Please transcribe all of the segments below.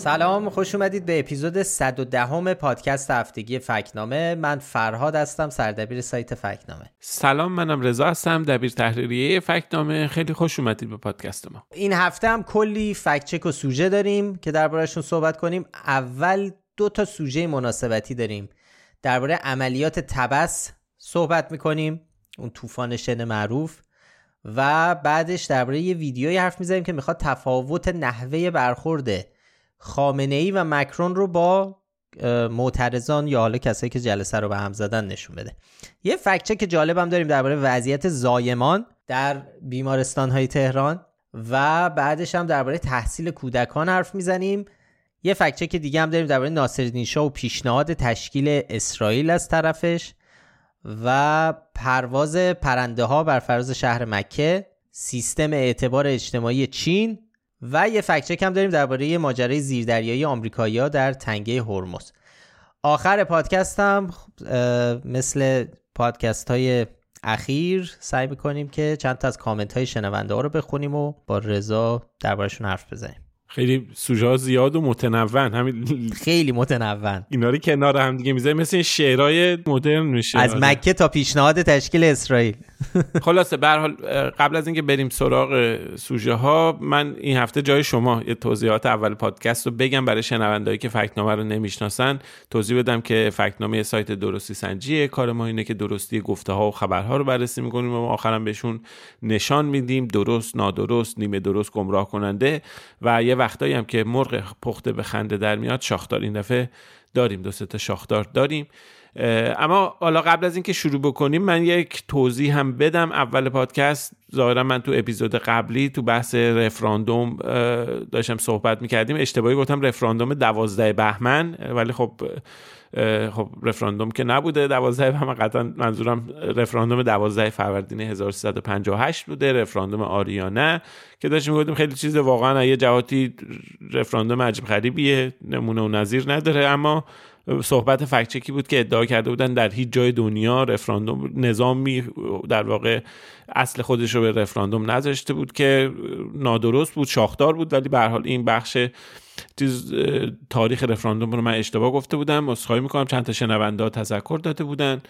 سلام خوش اومدید به اپیزود 110 پادکست هفتگی فکنامه. من فرهاد هستم سردبیر سایت فکنامه. سلام منم رضا هستم دبیر تحریریه فکنامه. خیلی خوش اومدید به پادکست ما. این هفته هم کلی فکچک و سوژه داریم که دربارهشون صحبت کنیم. اول دو تا سوژه مناسبتی داریم. درباره عملیات تبس صحبت می‌کنیم اون طوفان شن معروف. و بعدش درباره یه ویدیویی حرف می‌زنیم که می‌خواد تفاوت نحوه برخورده خامنه ای و مکرون رو با معترضان یا حالا کسایی که جلسه رو به هم زدن نشون بده. یه فکچه که جالبم داریم درباره وضعیت زایمان در بیمارستان های تهران و بعدش هم درباره تحصیل کودکان حرف می‌زنیم. یه فکچه که دیگه هم داریم درباره ناصرالدین شاه و پیشنهاد تشکیل اسرائیل از طرفش و پرواز پرنده ها بر فراز شهر مکه. سیستم اعتبار اجتماعی چین و یه فکچک هم داریم درباره ماجرای زیردریایی آمریکایی‌ها در تنگه هرمز. آخر پادکست هم مثل پادکست های اخیر سعی می‌کنیم که چند تا از کامنت های شنونده ها رو بخونیم و با رضا دربارشون حرف بزنیم. خیلی سوژه زیاد و متنوع همین خیلی متنوع اینا رو کنار هم دیگه می‌ذاریم. مثل این شعرهای مدرن میشه. از مکه تا پیشنهاد تشکیل اسرائیل. خلاصه به حال قبل از اینکه بریم سراغ سوژه ها من این هفته جای شما یه توضیحات اول پادکست رو بگم برای شنوندهایی که فکنامه رو نمی‌شناسن. توضیح بدم که فکنامه سایت درستی سنجیه کار ما اینه که درستی گفته ها و خبرها رو بررسی می‌کنیم و آخرم بهشون نشان میدیم. درست نادرست نیمه درست گمراه کننده. و یه وقتایی هم که مرغ پخته به خنده در میاد شاخدار این دفعه داریم دو تا شاخدار داریم. اما حالا قبل از اینکه شروع بکنیم من یک توضیح هم بدم. اول پادکست ظاهرا من تو اپیزود قبلی تو بحث رفراندوم داشتم صحبت می‌کردیم. اشتباهی گفتم رفراندوم دوازده بهمن ولی خب خب رفراندوم که نبوده. دوازده بهمن قطعا منظورم رفراندوم دوازده فروردین 1358 بوده رفراندوم آریانه که داشتیم گفتیم خیلی چیز واقعا یه جهاتی رفراندوم عجب غریبیه نمونه و نظیر نداره. اما صحبت فکچکی بود که ادعا کرده بودن در هیچ جای دنیا رفراندوم نظامی در واقع اصل خودش رو به رفراندوم نذاشته بود که نادرست بود شاخدار بود ولی به حال این بخش تاریخ رفراندوم رو من اشتباه گفته بودم. عذرخواهی می‌کنم. چند تا شنونده تذکر داده بودن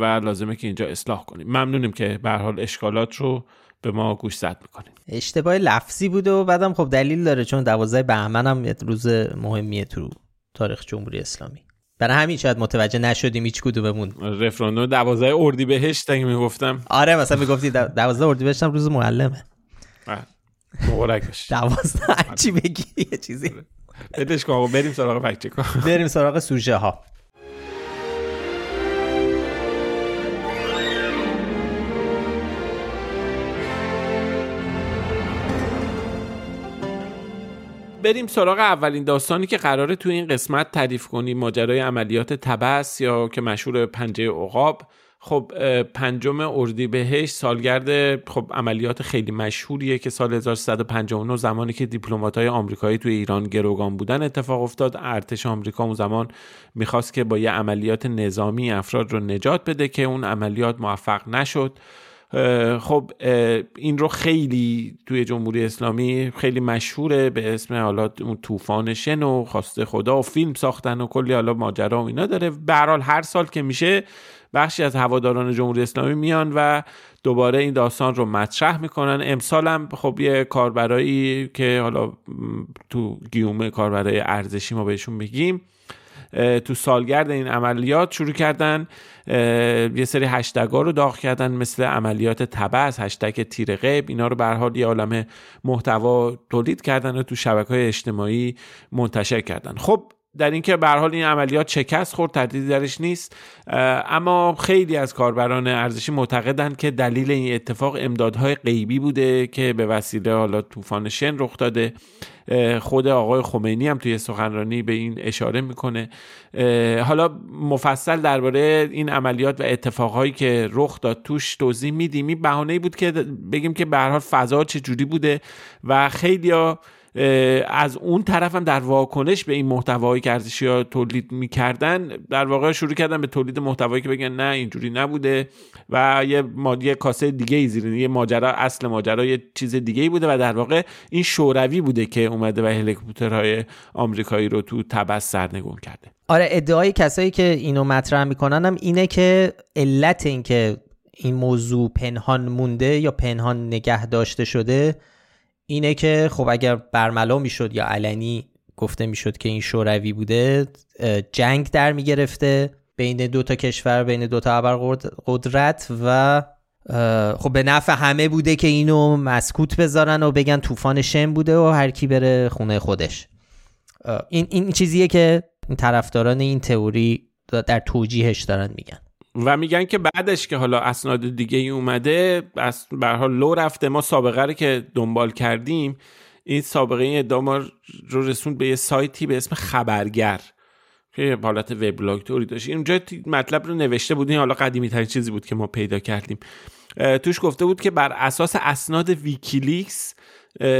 و لازمه که اینجا اصلاح کنیم. ممنونیم که به حال اشکالات رو به ما گوش زد می‌کنیم اشتباه لفظی بوده و بعدم خب دلیل داره چون دوازده بهمن هم روز مهمیه تو تاریخ جمهوری اسلامی. برای همین شاید متوجه نشدیم هیچ کدوممون. رفراندوم 12 اردیبهشت اگه می‌گفتم. آره مثلا می‌گفتی 12 اردیبهشت هم روز معلمه. مبارک باشه 12 چی بگی یه چیزی. بدش کن بریم سراغ فکت بریم سراغ سوژه ها بریم سراغ اولین داستانی که قراره تو این قسمت تعریف کنیم. ماجرای عملیات تبس یا که مشهور پنجه عقاب. خب پنجم اردیبهشت سالگرد خب عملیات خیلی مشهوریه که سال 1359 زمانی که های آمریکایی توی ایران گروگان بودن اتفاق افتاد. ارتش آمریکا اون زمان می‌خواست که با یه عملیات نظامی افراد رو نجات بده که اون عملیات موفق نشد. خب این رو خیلی توی جمهوری اسلامی خیلی مشهوره به اسم حالا اون طوفان شن و خواسته خدا و فیلم ساختن و کلی حالا ماجرا و اینا داره. به هر سال که میشه بخشی از هواداران جمهوری اسلامی میان و دوباره این داستان رو مطرح می‌کنن. امسال هم خب یه کاربرایی که حالا تو گیومه کاربرای ارزشی ما بهشون بگیم تو سالگرد این عملیات شروع کردن یه سری هشتگ رو داغ کردن مثل عملیات تبس هشتگ تیر غیب اینا رو به حال یه عالم محتوا تولید کردن و تو شبکه های اجتماعی منتشر کردن. خب در اینکه به حال این عملیات شکست خورد تردیدی درش نیست. اما خیلی از کاربران ارزشی معتقدند که دلیل این اتفاق امدادهای غیبی بوده که به وسیله حالا طوفان شن رخ داده. خود آقای خمینی هم توی سخنرانی به این اشاره می‌کنه. حالا مفصل درباره این عملیات و اتفاقهایی که رخ داد توش توضیح میدیم. این بهانه بود که بگیم که به حال فضا چه جوری بوده و خیلی از اون طرف هم در واکنش به این محتوایی که ارزشی ها تولید می‌کردن در واقع شروع کردن به تولید محتوایی که بگن نه اینجوری نبوده و یه مادی کاسه دیگه ای زیر یه ماجرا اصل ماجرا یه چیز دیگه ای بوده و در واقع این شوروی بوده که اومده و هلیکوپترهای آمریکایی رو تو تبس سرنگون کرده. آره ادعای کسایی که اینو مطرح می‌کنن هم اینه که علت اینکه این موضوع پنهان مونده یا پنهان نگه داشته شده اینه که خب اگر برملا می‌شد یا علنی گفته می‌شد که این شوروی بوده جنگ در می‌گرفته بین دو تا کشور بین دو تا قدرت و خب به نفع همه بوده که اینو مسکوت بذارن و بگن طوفان شم بوده و هر کی بره خونه خودش. این این چیزیه که طرفداران این تئوری در توجیهش دارن میگن. و میگن که بعدش که حالا اسناد دیگه ای اومده از به حال لو رفته. ما سابقه رو که دنبال کردیم این سابقه این ادعا رو رسوند به یه سایتی به اسم خبرگر. که حالت وبلاگ طوری داشت. اونجا مطلب رو نوشته بود. این حالا قدیمی ترین چیزی بود که ما پیدا کردیم. توش گفته بود که بر اساس اسناد ویکیلیکس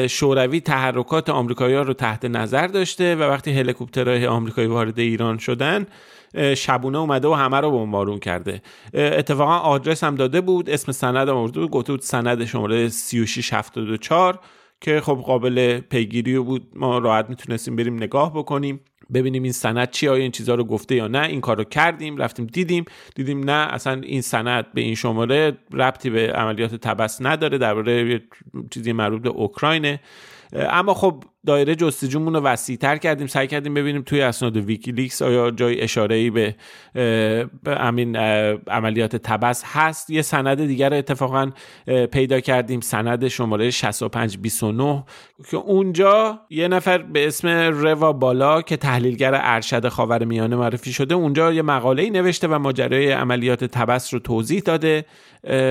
شوروی تحرکات آمریکایی ها رو تحت نظر داشته و وقتی هلیکوپترهای آمریکایی وارد ایران شدن شبونه اومده و همه رو بمبارون کرده. اتفاقا آدرس هم داده بود اسم سند هم بود گفته بود سند شماره 3674 که خب قابل پیگیری بود. ما راحت می‌تونستیم بریم نگاه بکنیم ببینیم این سند چی آیا این چیزها رو گفته یا نه. این کار رو کردیم رفتیم دیدیم. دیدیم نه اصلا این سند به این شماره ربطی به عملیات تبس نداره درباره چیزی مربوط به اوکراینه. اما خب دایره جستجومون رو وسیع تر کردیم. سعی کردیم ببینیم توی اسناد ویکیلیکس آیا جایی اشاره ای به همین عملیات طبس هست. یه سند دیگر رو اتفاقا پیدا کردیم. سند شماره 6529 که اونجا یه نفر به اسم روا بالا که تحلیلگر ارشد خاور میانه معرفی شده اونجا یه مقاله ای نوشته و ماجرای عملیات طبس رو توضیح داده.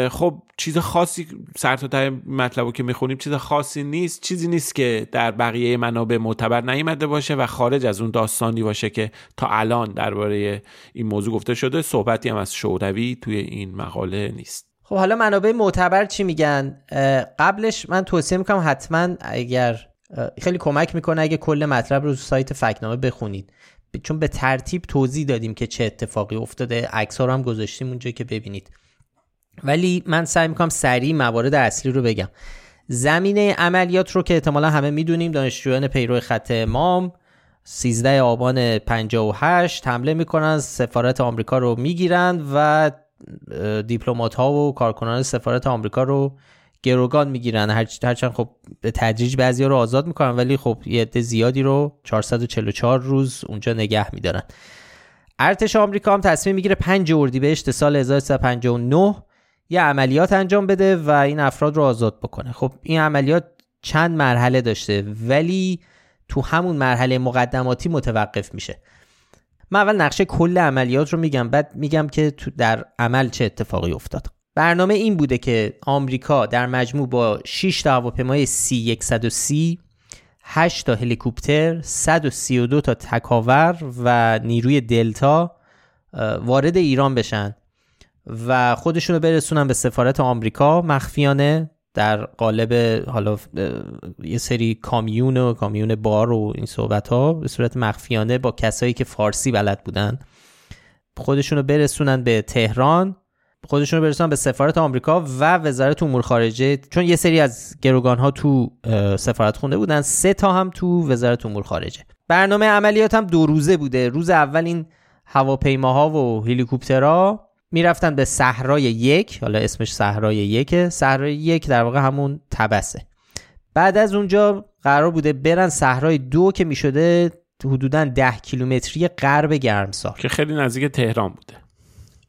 خب چیز خاصی سر تا مطلبو که می‌خونیم چیز خاصی نیست. چیزی نیست که در بقیه منابع معتبر نیامده باشه و خارج از اون داستانی باشه که تا الان درباره این موضوع گفته شده صحبتی هم از شوروی توی این مقاله نیست. خب حالا منابع معتبر چی میگن؟ قبلش من توصیه می‌کنم حتما اگر خیلی کمک می‌کنه اگه کل مطلب رو سایت فکنامه بخونید. چون به ترتیب توضیح دادیم که چه اتفاقی افتاده عکس رو هم گذاشتیم اونجا که ببینید. ولی من سعی می‌کنم سریع موارد اصلی رو بگم. زمینه عملیات رو که احتمالا همه می‌دونیم دانشجویان پیرو خط امام 13 آبان 58 حمله می‌کنن سفارت آمریکا رو می‌گیرند و دیپلمات ها و کارکنان سفارت آمریکا رو گروگان می‌گیرن هرچند خب به تدریج بعضی رو آزاد می‌کنن ولی خب یه عده زیادی رو 444 روز اونجا نگه میدارن. ارتش آمریکا هم تصمیم می‌گیره 5 اردیبهشت سال 1359 یه عملیات انجام بده و این افراد رو آزاد بکنه. خب این عملیات چند مرحله داشته ولی تو همون مرحله مقدماتی متوقف میشه. من اول نقشه کل عملیات رو میگم بعد میگم که تو در عمل چه اتفاقی افتاد. برنامه این بوده که آمریکا در مجموع با 6 تا هواپیمای سی 130 8 تا هلیکوپتر 132 تا تکاور و نیروی دلتا وارد ایران بشن. و خودشون رو برسونن به سفارت آمریکا. مخفیانه در قالب حالا یه سری کامیون و کامیون بار و این صحبت ها به صورت مخفیانه با کسایی که فارسی بلد بودن خودشون رو برسونن به تهران خودشون رو برسونن به سفارت آمریکا و وزارت امور خارجه. چون یه سری از گروگان ها تو سفارت خونده بودن سه تا هم تو وزارت امور خارجه. برنامه عملیات هم دو روزه بوده. روز اول این هواپیماها و هلیکوپترها می‌رفتن به صحرای یک حالا اسمش صحرای یک صحرای یک در واقع همون تبسه. بعد از اونجا قرار بوده برن صحرای دو که می‌شده حدودا ده کیلومتری غرب گرمسار. که خیلی نزدیک تهران بوده.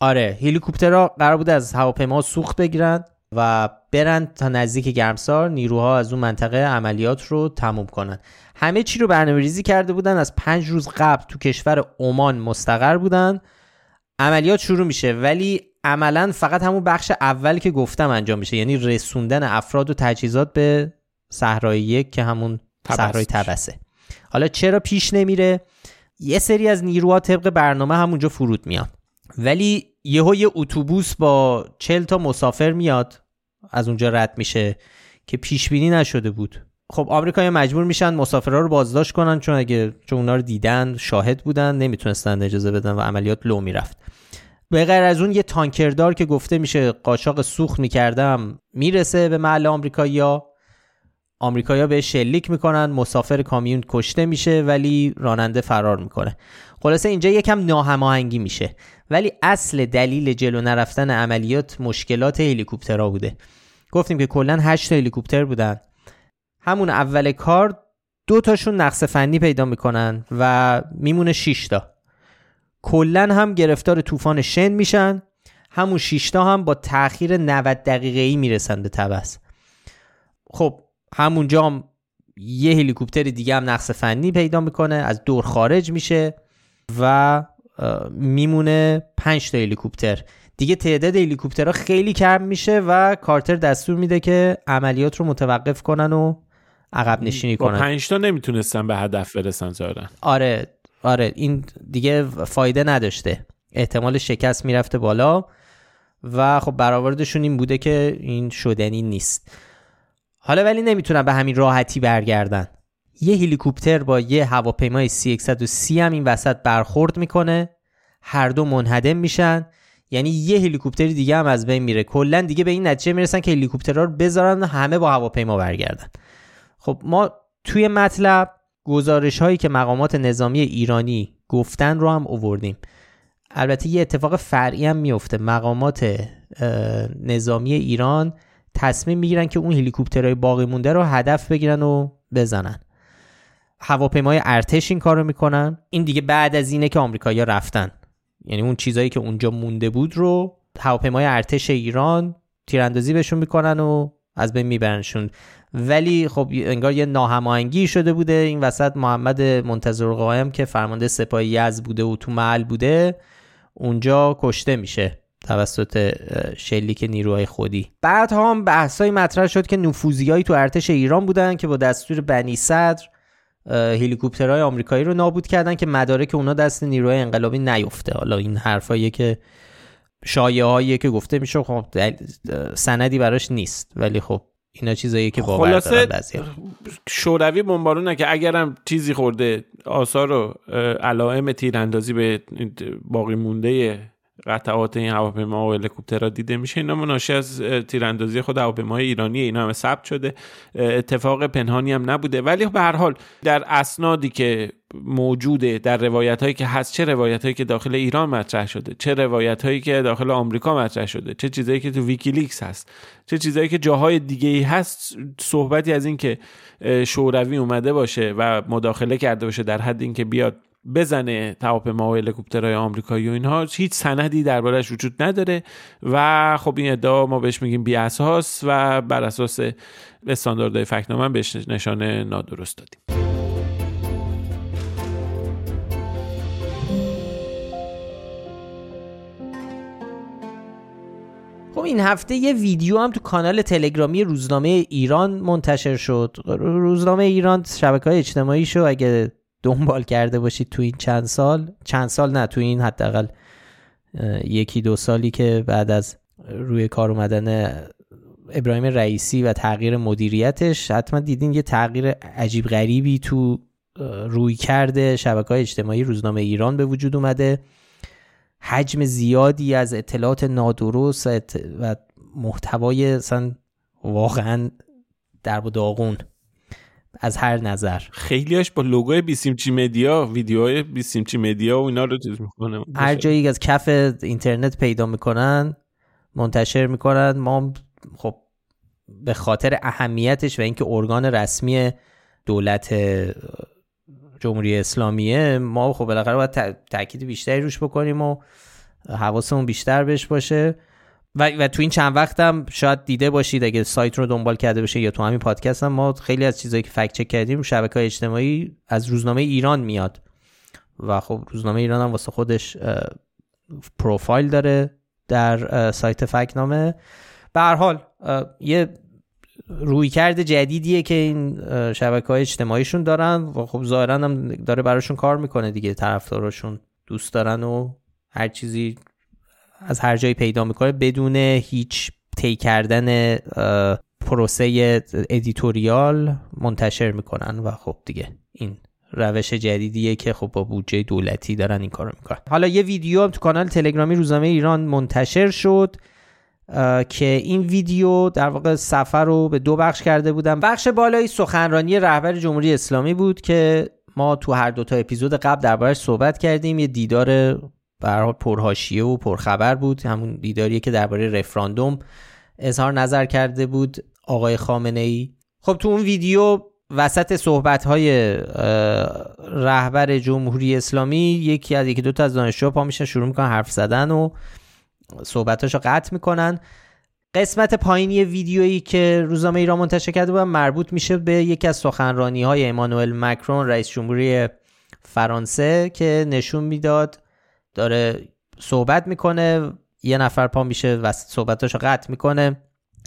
آره هلیکوپترها قرار بوده از هواپیما سوخت بگیرن و برن تا نزدیک گرمسار. نیروها از اون منطقه عملیات رو تموم کنن. همه چی رو برنامه ریزی کرده بودن از پنج روز قبل تو کشور عمان مستقر بودن. عملیات شروع میشه ولی عملا فقط همون بخش اول که گفتم انجام میشه یعنی رسوندن افراد و تجهیزات به صحرای یک که همون صحرای تبسه. حالا چرا پیش نمیره؟ یه سری از نیروها طبق برنامه همونجا فرود میاد ولی یهو یه اتوبوس با چل تا مسافر میاد از اونجا رد میشه که پیش بینی نشده بود. خب آمریکایی مجبور میشن مسافرها رو بازداشت کنن چون اگه چون اونا رو دیدن شاهد بودن نمی‌تونستن اجازه بدن و عملیات لو می‌رفت. به غیر از اون یه تانکردار که گفته میشه قاچاق سوخت می‌کردم می‌رسه به محل آمریکایی‌ها. آمریکایی‌ها به شلیک می‌کنن مسافر کامیون کشته میشه ولی راننده فرار می‌کنه. خلاصه اینجا یکم ناهماهنگی میشه. ولی اصل دلیل جلو نرفتن عملیات مشکلات هلیکوپترها بوده. گفتیم که کلا 8 هلیکوپتر بودن. همون اول کار دو تاشون نقص فنی پیدا می‌کنن و میمونه 6 تا. کلا هم گرفتار طوفان شن میشن. همون 6 تا هم با تاخیر 90 دقیقه ای می‌رسن به تبس. خب همونجا هم یه هلیکوپتر دیگه هم نقص فنی پیدا می‌کنه از دور خارج میشه و میمونه 5 تا هلیکوپتر. دیگه تعداد هلیکوپترها خیلی کم میشه و کارتر دستور میده که عملیات رو متوقف کنن و عقب نشینی کنن. 5 تا نمی‌تونستن به هدف برسن ظاهرا آره آره این دیگه فایده نداشته. احتمال شکست می‌رفته بالا و خب برآوردشون این بوده که این شدنی نیست. حالا ولی نمی‌تونن به همین راحتی برگردن. یه هلیکوپتر با یه هواپیمای C130 هم این وسط برخورد می‌کنه. هر دو منهدم میشن. یعنی یه هلیکوپتر دیگه هم از بین میره. کلا دیگه به این نتیجه می‌رسن که هلیکوپترها رو بذارن همه با هواپیما برگردن. خب ما توی مطلب گزارش هایی که مقامات نظامی ایرانی گفتن رو هم اووردیم البته یه اتفاق فرعی هم میفته مقامات نظامی ایران تصمیم می‌گیرن که اون هلیکوپترهای باقی مونده رو هدف بگیرن و بزنن. هواپیمای ارتش این کارو می‌کنن. این دیگه بعد از اینه که آمریکایی‌ها رفتن. یعنی اون چیزایی که اونجا مونده بود رو هواپیمای ارتش ایران تیراندازی بهشون می‌کنن و از بین میبرنشون ولی خب انگار یه ناهماهنگی شده بوده این وسط. محمد منتظر قائم که فرمانده سپاه یز بوده و تو محل بوده اونجا کشته میشه توسط شلیک نیروهای خودی. بعد هم بحثای مطرح شد که نفوذیایی تو ارتش ایران بودن که با دستور بنی صدر هلیکوپترهای آمریکایی رو نابود کردن که مدارک اونا دست نیروهای انقلابی نیفته. حالا این حرفاییه که شایعه که گفته میشه خب سندی براش نیست. ولی خب اینا چیزایی که باور دارن شوروی بمبارونه که اگرم چیزی خورده آثار و علائم تیراندازی به باقی مونده قطعات این هواپیما و هلیکوپترها دیده میشه. اینا مناشی از تیراندازی خود هواپیماهای ایرانی اینا هم ثبت شده. اتفاق پنهانی هم نبوده. ولی به هر حال در اسنادی که موجوده در روایت هایی که هست چه روایت هایی که داخل ایران مطرح شده چه روایت هایی که داخل آمریکا مطرح شده چه چیزایی که تو ویکیلیکس هست چه چیزایی که جاهای دیگه ای هست صحبتی از این که شوروی اومده باشه و مداخله کرده باشه در حد اینکه بیاد بزنه هواپیما و هلیکوپترهای آمریکایی و اینها. هیچ سندی دربارش وجود نداره و خب این ادعا ما بهش میگیم بی اساس و بر اساس استانداردهای فکنامه بهش نشان نادرست دادیم. خب این هفته یه ویدیو هم تو کانال تلگرامی روزنامه ایران منتشر شد. روزنامه ایران شبکه های اجتماعی شو اگه دنبال کرده باشید تو این چند سال چند سال نه تو این حداقل یکی دو سالی که بعد از روی کار اومدن ابراهیم رئیسی و تغییر مدیریتش حتما دیدین یه تغییر عجیب غریبی تو روی کرده. شبکه های اجتماعی روزنامه ایران به وجود اومده. حجم زیادی از اطلاعات نادرست و محتوای اصلا واقعا در و داغون. از هر نظر. خیلیاش با لوگوی بیسیمچی مدیا ویدیوهای بیسیمچی مدیا و اینا رو چیز می‌کنه. هر جایی از کف اینترنت پیدا می‌کنن منتشر می‌کنن. ما خب به خاطر اهمیتش و اینکه ارگان رسمی دولت جمهوری اسلامیه ما خب بالاخره باید تاکید بیشتری روش بکنیم و حواسمون بیشتر بهش باشه. و, و تو این چند وقتم شاید دیده باشید اگه سایت رو دنبال کرده باشید یا تو همین پادکست هم ما خیلی از چیزایی که فکت چک کردیم شبکه های اجتماعی از روزنامه ایران میاد. و خب روزنامه ایران هم واسه خودش پروفایل داره در سایت فکنامه. به هر حال یه رویکرد جدیدیه که این شبکه های اجتماعیشون دارن و خب ظاهرا هم داره براشون کار می‌کنه دیگه طرفداراشون دوست دارن و هر چیزی از هر جایی پیدا می‌کنه بدون هیچ طی کردن پروسه editorial منتشر می‌کنن و خب دیگه این روش جدیدیه که خب با بودجه دولتی دارن این کارو می‌کنن. حالا یه ویدیو تو کانال تلگرامی روزنامه ایران منتشر شد که این ویدیو در واقع صفحه رو به دو بخش کرده بودن. بخش بالایی سخنرانی رهبر جمهوری اسلامی بود که ما تو هر دو تا اپیزود قبل دربارش صحبت کردیم. یه دیدار به حال پرهاشیه و پرخبر بود. همون دیداریه که درباره رفراندوم اظهار نظر کرده بود آقای خامنه ای خب تو اون ویدیو وسط صحبت های رهبر جمهوری اسلامی یکی از یکی دو تا از دانشجوها پا میشن شروع می‌کنن حرف زدن و صحبتاشو قطع می‌کنن. قسمت پایینی ویدیویی که روزنامه ایران منتشر کرده بود مربوط میشه به یکی از سخنرانی های امانوئل مکرون رئیس جمهوری فرانسه که نشون می‌داد داره صحبت می‌کنه یه نفر پا میشه و صحبتاشو قطع می‌کنه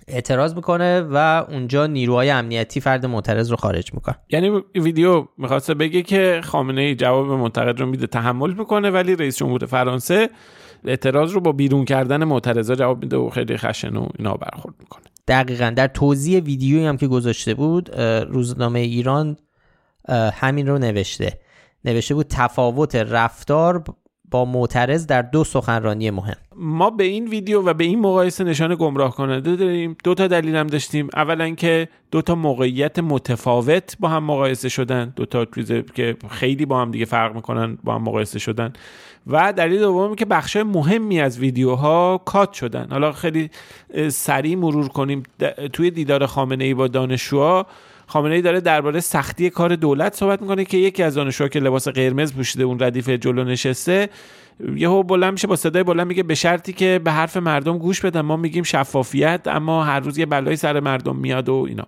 اعتراض می‌کنه و اونجا نیروهای امنیتی فرد معترض رو خارج می‌کنه. یعنی ویدیو می‌خواسته بگه که خامنه ای جواب منتقد رو میده تحمل می‌کنه ولی رئیس جمهور فرانسه اعتراض رو با بیرون کردن معترضا جواب میده و خیلی خشن و اینا برخورد می‌کنه. دقیقا. در توضیح ویدیویی هم که گذاشته بود روزنامه ایران همین رو نوشته. نوشته بود تفاوت رفتار با معترض در دو سخنرانی مهم. ما به این ویدیو و به این مقایسه نشان گمراه کننده داریم. دو تا دلیل هم داشتیم. اولا که دو تا موقعیت متفاوت با هم مقایسه شدن. دو تا چیز که خیلی با هم دیگه فرق می‌کنن با هم مقایسه شدن. و دلیل دوم که بخش مهمی از ویدیوها کات شدن. حالا خیلی سریع مرور کنیم. توی دیدار خامنه ای با دانشجوها خامنه ای داره درباره سختی کار دولت صحبت می‌کنه که یکی از دانشجوها که لباس قرمز پوشیده اون ردیف جلو نشسته یهو بلند میشه با صدای بلند میگه به شرطی که به حرف مردم گوش بدن ما میگیم شفافیت اما هر روز یه بلایی سر مردم میاد و اینا.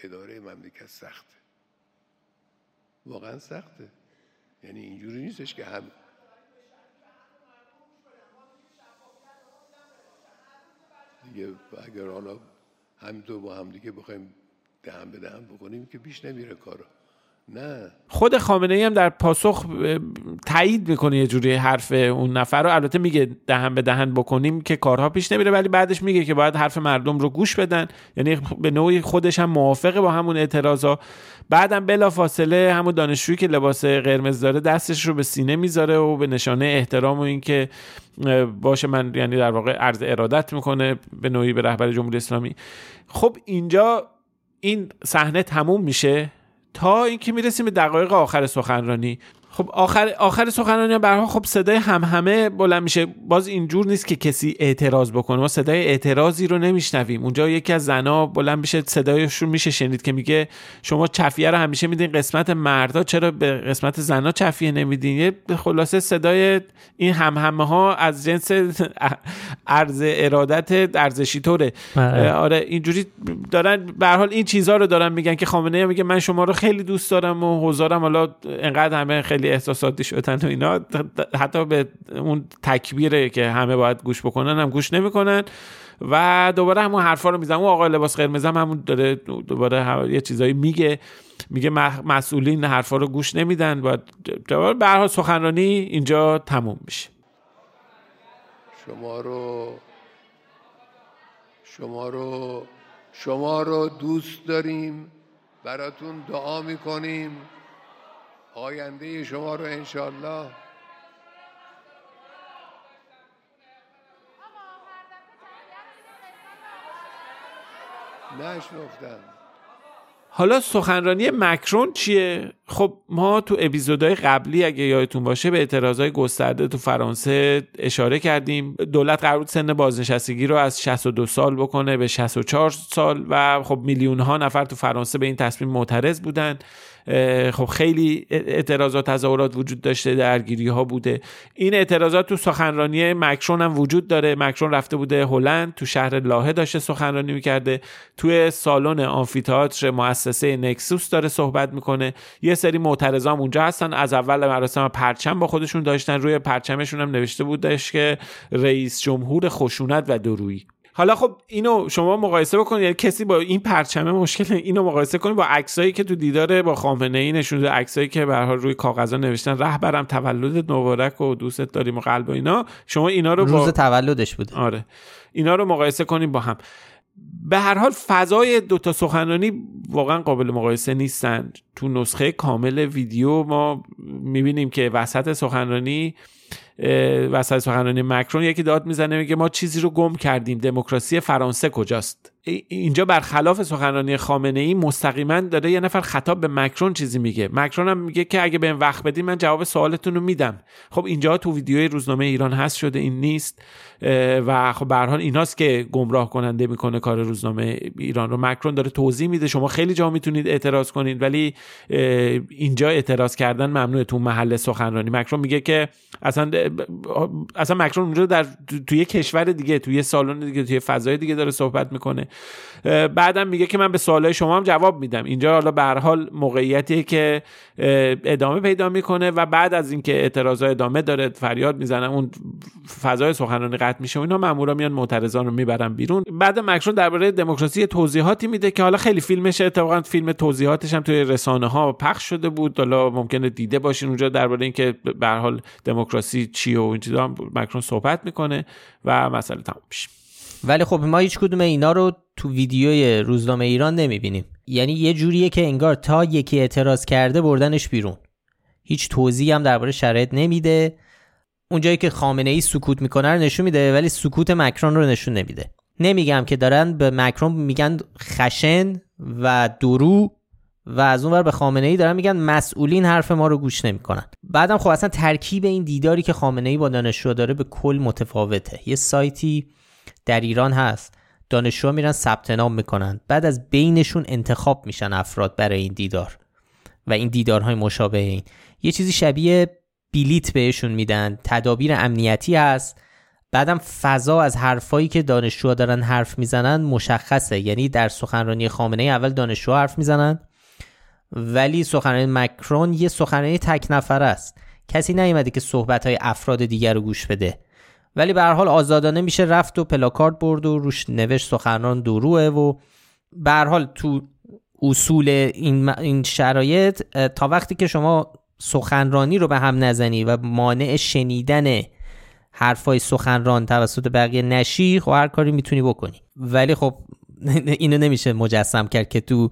اداره مملکت سخته. واقعا سخته. یعنی اینجوری نیستش که هم دیگه اگر حالا همینطور با هم دیگه بخوایم دهن به دهن بکنیم که پیش نمیره کارو. نه. خود خامنه ای هم در پاسخ تایید می‌کنه یه جوری حرف اون نفر رو. البته میگه دهن به دهن بکنیم که کارها پیش نمیره ولی بعدش میگه که باید حرف مردم رو گوش بدن. یعنی به نوعی خودش هم موافقه با همون اعتراضا. بعدم بلا فاصله همون دانشجویی که لباس قرمز داره دستش رو به سینه می‌ذاره و به نشانه احترام و اینکه باشه من یعنی در واقع عرض ارادت می‌کنه به نوعی به رهبر جمهوری اسلامی. خب اینجا این صحنه تموم میشه؟ تا اینکه می‌رسیم به دقایق آخر سخنرانی. خب آخر آخر سخنرانی برها خب صدای هم همه بلند میشه. باز اینجور نیست که کسی اعتراض بکنه. ما صدای اعتراضی رو نمیشنویم. اونجا یکی از زنا بلند میشه صدایشون میشه شنید که میگه شما چفیه رو همیشه میدین. قسمت مردا چرا به قسمت زنا چفیه نمیدین؟ یه خلاصه صدای این هم همه ها از جنس ارز ارادت ارزشی طوره. بله. آره اینجوری دارن به حال این چیزها رو دارن میگن که خامنه میگه من شما رو خیلی دوست دارم و حضارم حالا انقدر همه خیلی خیلی احساساتی شدن و اینا. حتی به اون تکبیره که همه باید گوش بکنن هم گوش نمی‌کنن. و دوباره همون حرفا رو می‌زنم اون آقای لباس قرمز هم همون داره دوباره یه چیزایی میگه. میگه مسئولین حرفا رو گوش نمیدن. باید به هر سخنرانی اینجا تموم میشه. شما رو شما رو شما رو دوست داریم. براتون دعا می‌کنیم. آینده شما رو انشالله نشنفتم حالا سخنرانی مکرون چیه؟ خب ما تو اپیزودهای قبلی اگه یادتون باشه به اعتراضای گسترده تو فرانسه اشاره کردیم. دولت قرار بود سن بازنشستگی رو از 62 سال بکنه به 64 سال و خب میلیون ها نفر تو فرانسه به این تصمیم معترض بودن. خب خیلی اعتراضات تظاهرات وجود داشته درگیری ها بوده. این اعتراضات تو سخنرانی مکرون هم وجود داره. مکرون رفته بوده هلند تو شهر لاهه داشته سخنرانی می‌کرده. توی سالن آمفیتئاتر مؤسسه نکسوس داره صحبت می‌کنه. یه سری معترضان اونجا هستن. از اول مراسم پرچم با خودشون داشتن. روی پرچمشون هم نوشته بودش که رئیس جمهور خشونت و درویی حالا خب اینو شما مقایسه بکنید یعنی کسی با این پرچمه مشکل اینو مقایسه کنید با عکسایی که تو دیدار با خامنه ای نشون عکسایی که به روی کاغذا نوشتن. رهبرم تولد مبارک و دوستت داریم و قلب و اینا. شما اینا رو روز تولدش بود آره. اینا رو مقایسه کنیم با هم. به هر حال فضای دوتا سخنرانی واقعا قابل مقایسه نیستن. تو نسخه کامل ویدیو ما می‌بینیم که وسط سخنرانی وسط سخنرانی مکرون یکی داد می‌زنه میگه ما چیزی رو گم کردیم. دموکراسی فرانسه کجاست؟ اینجا برخلاف سخنرانی خامنه ای مستقیما داره یه نفر خطاب به مکرون چیزی میگه. مکرون هم میگه که اگه بهم وقت بدین من جواب سوالتون رو میدم. خب اینجا تو ویدیوی روزنامه ایران هست شده این نیست و خب به حال ایناست که گمراه کننده می‌کنه کار روزنامه ایران رو. مکرون داره توضیح میده شما خیلی جا می‌تونید اعتراض کنید ولی اینجا اعتراض کردن ممنوعه تو محل سخنرانی. مکرون میگه که اصلا اصلا مکرون اونجا در توی کشور دیگه توی سالن دیگه توی فضای دیگه داره صحبت می‌کنه. بعدم میگه که من به سوالای شما هم جواب میدم. اینجا حالا به هر حال موقعیتیه که ادامه پیدا می‌کنه و بعد از اینکه اعتراضا ادامه داره فریاد می‌زنه اون فضای سخنرانی قطع میشه و اینا مامورا میان معترضان رو می‌برن بیرون. بعد مکرون درباره دموکراسی توضیحاتی میده که حالا خیلی فیلمش اتفاقا فیلم توضیحاتش هم توی رسانه ها پخش شده بود. حالا ممکنه دیده باشین اونجا درباره اینکه به هر حال دموکراسی چیه و این چیزا مکرون صحبت می‌کنه و مسئله تموم میشه. ولی خب ما هیچ کدوم اینا رو تو ویدیوی روزنامه ایران نمی‌بینیم. یعنی یه جوریه که انگار تا یکی اعتراض کرده بردنش بیرون. هیچ توضیحی هم درباره شرایط نمیده. اونجایی که خامنه ای سکوت می‌کنه رو نشون میده ولی سکوت مکرون رو نشون نمیده. نمیگم که دارن به مکرون میگن خشن و درو و از اونور به خامنه ای دارن میگن مسئولین حرف ما رو گوش نمی‌کنن. بعدم خب اصلا ترکیب این دیداری که خامنه ای با دانشجو داره به کل متفاوته. یه سایتی در ایران هست. دانشجوها میرن ثبت نام می‌کنن. بعد از بینشون انتخاب میشن افراد برای این دیدار. و این دیدارهای مشابه این. یه چیزی شبیه بیلیت بهشون میدن. تدابیر امنیتی هست. بعدم فضا از حرفایی که دانشجوها دارن حرف می‌زنن مشخصه. یعنی در سخنرانی خامنه ای اول دانشجوها حرف می‌زنن ولی سخنرانی مکرون یه سخنرانی تک نفر است. کسی نیومده که صحبت های افراد دیگر رو گوش بده. ولی به هر حال آزادانه میشه رفت و پلاکارد برد و روش نوشت سخنران دروه و به هر حال تو اصول این, این شرایط تا وقتی که شما سخنرانی رو به هم نزنی و مانع شنیدن حرفای سخنران توسط بقیه نشی خب هر کاری می‌تونی بکنی. ولی خب اینو نمیشه مجسم کرد که تو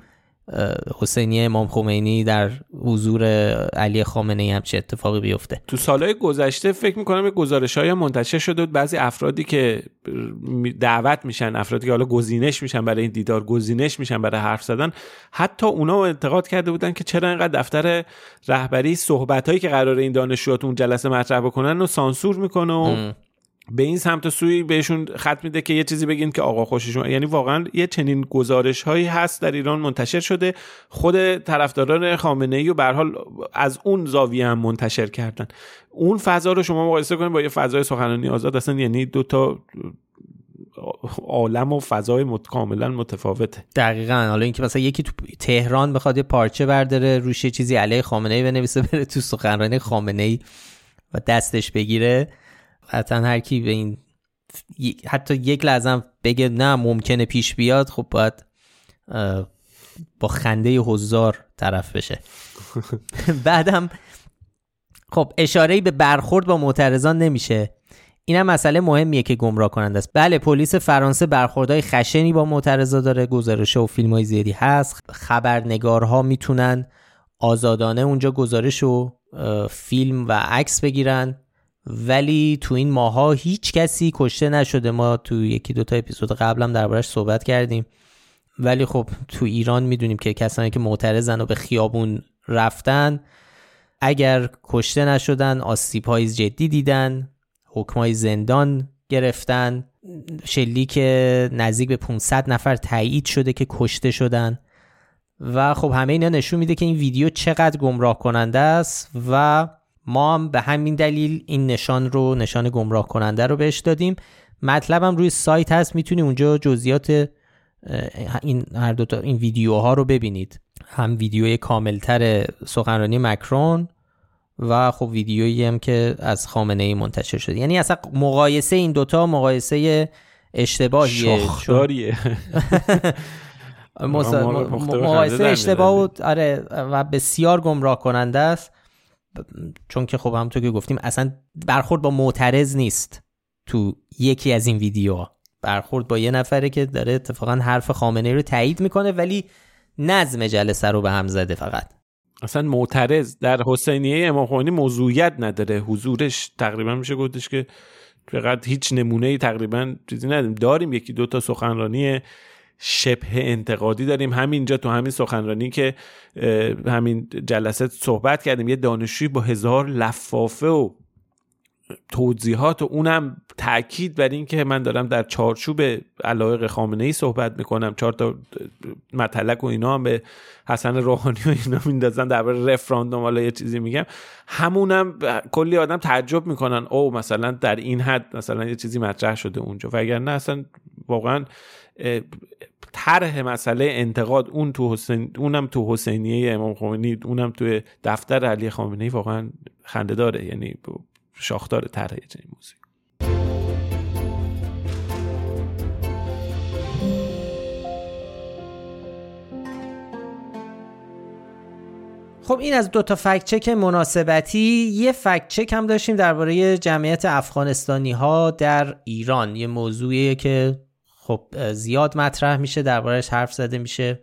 حسینی امام خمینی در حضور علی خامنه ای همچه اتفاقی بیفته؟ تو سالهای گذشته فکر می‌کنم گزارش های منتشر شده بود. بعضی افرادی که دعوت میشن افرادی که حالا گزینش میشن برای این دیدار گزینش میشن برای حرف زدن حتی اونا انتقاد کرده بودن که چرا اینقدر دفتر رهبری صحبت هایی که قرار این دانشجوها تو اون جلسه مطرح بکنن و سانسور می‌کنه و به این سمت سوی بهشون خط میده که یه چیزی بگین که آقا خوششون یعنی واقعا یه چنین گزارش هایی هست در ایران منتشر شده. خود طرفداران خامنه ای و به حال از اون زاویه هم منتشر کردن. اون فضا رو شما مقایسه کنید با یه فضای سخنرانی آزاد. اصلا یعنی دو تا عالم و فضای مت... کاملا متفاوته. دقیقا. حالا اینکه مثلا یکی تو تهران بخواد یه پارچه برداره روش چیزی علیه خامنه ای بنویسه بره تو سخنرانی خامنه ای و دستش بگیره. قطعا هر کی به این حتی یک لحظه بگه نه ممکنه پیش بیاد خب باید با خنده هزار طرف بشه. بعدم خب اشاره به برخورد با معترضان نمیشه. اینم مسئله مهمیه که گمراه کننده است. بله پلیس فرانسه برخوردهای خشنی با معترضا داره گزارش و فیلم های زیادی هست. خبرنگارها می‌تونن آزادانه اونجا گزارش و فیلم و عکس بگیرن. ولی تو این ماها هیچ کسی کشته نشده. ما تو یکی دوتا اپیزود قبلم دربارش صحبت کردیم. ولی خب تو ایران می‌دونیم که کسانی که معترضن و به خیابون رفتن اگر کشته نشدن آسیب های جدی دیدن حکمای زندان گرفتن شلیک نزدیک به 500 نفر تایید شده که کشته شدن. و خب همه اینا نشون میده که این ویدیو چقدر گمراه کننده است و ما هم به همین دلیل این نشان رو نشان گمراه کننده رو بهش دادیم. مطلبم روی سایت هست می‌تونی اونجا جزئیات این هر دو تا این ویدیوها رو ببینید. هم ویدیوی کاملتر سخنرانی مکرون و خب ویدیویی هم که از خامنه ای منتشر شده. یعنی اصلا مقایسه این دوتا مقایسه اشتباهیه. شاخداریه. مقایسه اشتباه آره و بسیار گمراه کننده است. چون که خب همونطور که گفتیم اصلا برخورد با معترض نیست تو یکی از این ویدیوها. برخورد با یه نفره که داره اتفاقا حرف خامنه رو تایید می‌کنه ولی نظم جلسه رو به هم زده فقط. اصلا معترض در حسینیه امام خمینی موضوعیت نداره. حضورش تقریبا میشه گفتش که فقط هیچ نمونه ای تقریبا چیزی نداریم. داریم یکی دو تا سخنرانی شبه انتقادی داریم. همینجا تو همین سخنرانی که همین جلسه صحبت کردیم یه دانشجوی با هزار لفافه و توضیحات و اونم تاکید بر این که من دارم در چارچوب علایق خامنه ای صحبت می‌کنم. چهار تا مطلق و اینا هم به حسن روحانی و اینا میندازن در رفراندوم حالا یه چیزی میگم. همونم کلی آدم تعجب می‌کنن. او مثلا در این حد مثلا یه چیزی مطرح شده اونجا. و اگر نه اصلا واقعا طرح مسئله انتقاد اون تو حسین اونم تو حسینیه امام خمینی اونم تو دفتر علی خامنه‌ای واقعا خنده داره یعنی شاخدار طرح چنین موزیک خب این از دو تا فکت چک مناسبتی. یه فکت چک هم داشتیم درباره جمعیت افغانستانی ها در ایران. یه موضوعیه که خب زیاد مطرح میشه دربارهش حرف زده میشه.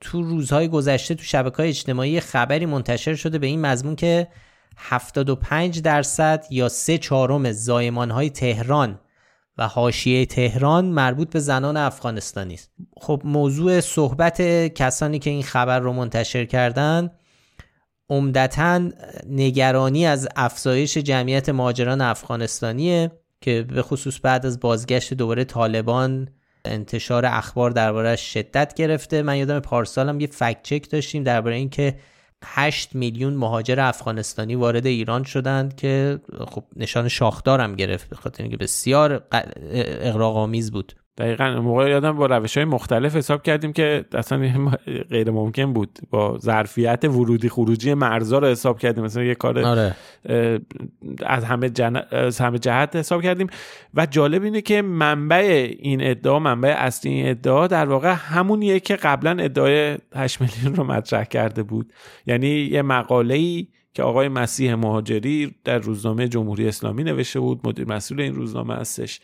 تو روزهای گذشته تو شبکه های اجتماعی خبری منتشر شده به این مضمون که 75 درصد یا سه چهارم زایمان های تهران و حاشیه تهران مربوط به زنان افغانستانی است. خب موضوع صحبت کسانی که این خبر رو منتشر کردن عمدتا نگرانی از افزایش جمعیت مهاجران افغانستانیه. که به خصوص بعد از بازگشت دوباره طالبان انتشار اخبار دربارهش شدت گرفته. من یادم پارسالم یه فکت چک داشتیم درباره اینکه 8 میلیون مهاجر افغانستانی وارد ایران شدند که خب نشان شاخدارم گرفت بخاطر اینکه بسیار اقراق‌آمیز بود. دقیقا موقع یادم با روش های مختلف حساب کردیم که اصلا غیر ممکن بود با ظرفیت ورودی خروجی مرزا رو حساب کردیم. مثلا یه کار آره. از همه, جن... از همه جهت حساب کردیم. و جالب اینه که منبع این ادعا منبع اصلی این ادعا در واقع همونیه که قبلا ادعای 8 میلیون رو مطرح کرده بود. یعنی یه مقاله ای که آقای مسیح مهاجری در روزنامه جمهوری اسلامی نوشته بود. مدیر مسئول این روزنامه هستش.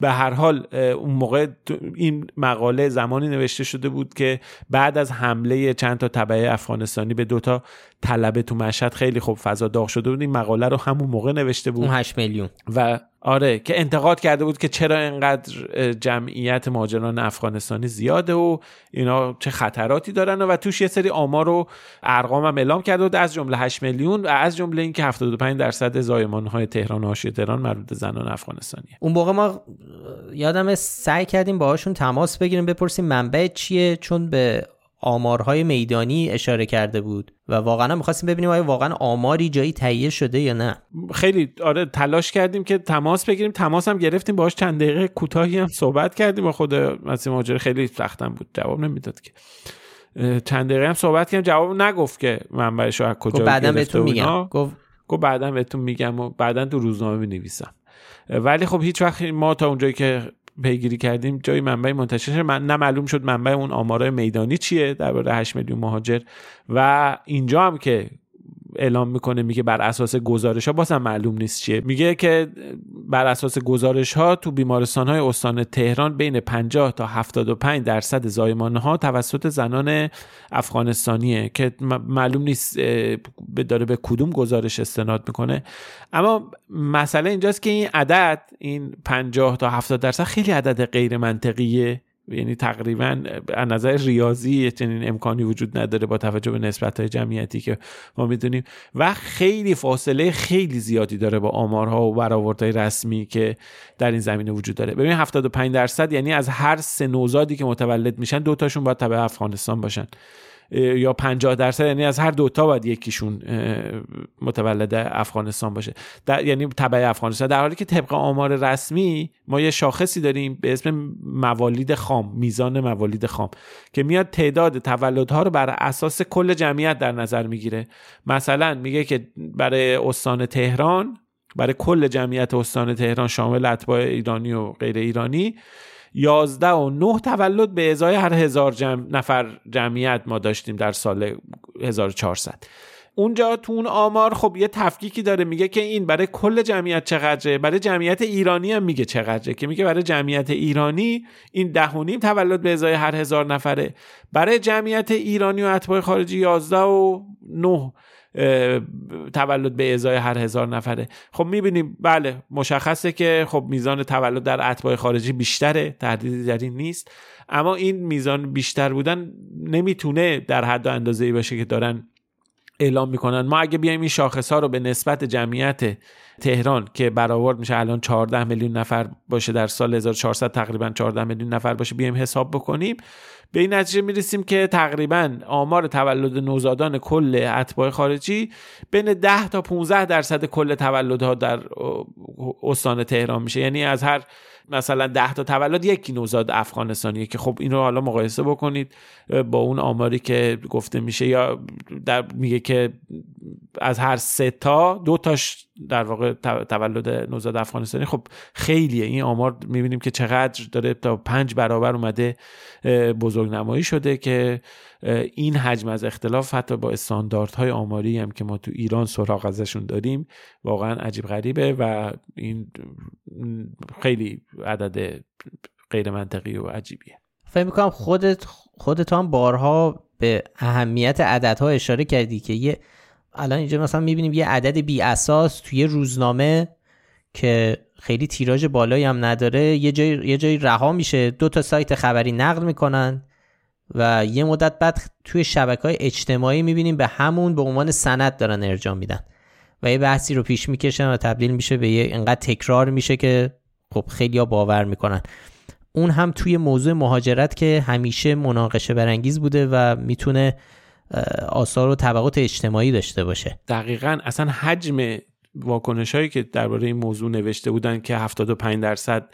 به هر حال اون موقع این مقاله زمانی نوشته شده بود که بعد از حمله چند تا طبعه افغانستانی به دوتا طلبه تو مشهد خیلی خوب فضا داغ شده بود. این مقاله رو همون موقع نوشته بود. اون 8 میلیون. و آره که انتقاد کرده بود که چرا اینقدر جمعیت مهاجران افغانستانی زیاده و اینا چه خطراتی دارن. و توش یه سری آمار رو ارقام هم اعلام کرده بود. از جمله 8 میلیون و از جمله اینکه 75 درصد زایمان های تهران و حاشیه تهران مربوط زنان افغانستانی اون موقع ما یادم سعی کردیم باهاشون تماس بگیریم بپرسیم منبع چیه؟ چون به آمارهای میدانی اشاره کرده بود و واقعا می‌خواستیم ببینیم آیا واقعا آماری جایی تهیه شده یا نه. خیلی آره تلاش کردیم که تماس بگیریم. تماس هم گرفتیم باهاش چند دقیقه کوتاهی هم صحبت کردیم و خود مسیح ماجر خیلی سختم بود جواب نمی‌داد که. چند دقیقه هم صحبت کردیم جواب نگفت که منبعش از کجا بعدا بهتون میگم. گفت گفت بعدا بهتون میگم و بعدا تو روزنامه نویسم ولی خب هیچ وقت ما تا اونجایی که پیگیری کردیم جای منبع منتشر من نه معلوم شد منبع اون آمارای میدانی چیه درباره 8 میلیون مهاجر. و اینجا هم که اعلام می‌کنه میگه بر اساس گزارش ها بازم معلوم نیست چیه. میگه که بر اساس گزارش ها تو بیمارستان های استان تهران بین 50 تا 75 درصد زایمان ها توسط زنان افغانستانیه که معلوم نیست داره به کدوم گزارش استناد می‌کنه. اما مسئله اینجاست که این عدد این 50 تا 70 درصد خیلی عدد غیر منطقیه یعنی تقریبا از نظر ریاضی چنین امکانی وجود نداره با توجه به نسبت های جمعیتی که ما می‌دونیم. و خیلی فاصله خیلی زیادی داره با آمارها و برآوردهای رسمی که در این زمینه وجود داره. ببین 75 درصد یعنی از هر سه نوزادی که متولد میشن دوتاشون باید تبع افغانستان باشن. یا 50 درصد یعنی از هر دوتا باید یکیشون متولد افغانستان باشه. در یعنی تبع افغانستان. در حالی که طبق آمار رسمی ما یه شاخصی داریم به اسم موالید خام میزان موالید خام که میاد تعداد تولدها رو بر اساس کل جمعیت در نظر می‌گیره. مثلا میگه که برای استان تهران برای کل جمعیت استان تهران شامل اتباع ایرانی و غیر ایرانی 11 و 9 تولد به ازای هر هزار جمع نفر جمعیت ما داشتیم در سال 1400 اونجا تو اون آمار خب یه تفکیکی داره میگه که این برای کل جمعیت چقدره؟ برای جمعیت ایرانی هم میگه چقدره که میگه برای جمعیت ایرانی این ده و نیم تولد به ازای هر هزار نفره. برای جمعیت ایرانی و اتباع خارجی 11 و 9 تولد به ازای هر هزار نفره. خب می‌بینیم بله مشخصه که خب میزان تولد در اتباع خارجی بیشتره تردیدی در این نیست. اما این میزان بیشتر بودن نمی‌تونه در حد و اندازه باشه که دارن اعلام می‌کنن. ما اگه بیایم این شاخص ها رو به نسبت جمعیت تهران که برآورد میشه الان 14 میلیون نفر باشه در سال 1400 تقریبا 14 میلیون نفر باشه بیایم حساب بکنیم. به این نتیجه می‌رسیم که تقریبا آمار تولد نوزادان کل اتباع خارجی بین 10 تا 15 درصد کل تولدها در استان تهران میشه. یعنی از هر مثلا ده تا تولد یکی نوزاد افغانستانیه که خب این رو حالا مقایسه بکنید با اون آماری که گفته میشه یا در میگه که از هر سه تا دو تاش در واقع تولد نوزاد افغانستانی. خب خیلیه. این آمار می‌بینیم که چقدر داره تا پنج برابر اومده بزرگ نمایی شده که این حجم از اختلاف حتی با استانداردهای آماری هم که ما تو ایران سراغ ازشون داریم واقعا عجیب غریبه و این خیلی عدد غیر منطقی و عجیبیه. فکر می‌کنم خودت خودت هم بارها به اهمیت عددها اشاره کردی که یه الان اینجا مثلا می‌بینیم یه عدد بی اساس توی روزنامه که خیلی تیراژ بالایی هم نداره یه جای یه جایی رها میشه دو تا سایت خبری نقل می‌کنن. و یه مدت بعد توی شبکه های اجتماعی می‌بینیم به همون به عنوان سند دارن ارجاع میدن و یه بحثی رو پیش می‌کشن و تبدیل میشه به یه انقدر تکرار میشه که خب خیلی باور می‌کنن. اون هم توی موضوع مهاجرت که همیشه مناقشه برانگیز بوده و می‌تونه آثار و طبقات اجتماعی داشته باشه. دقیقا اصلا حجم واکنش هایی که درباره این موضوع نوشته بودن که 75 درصد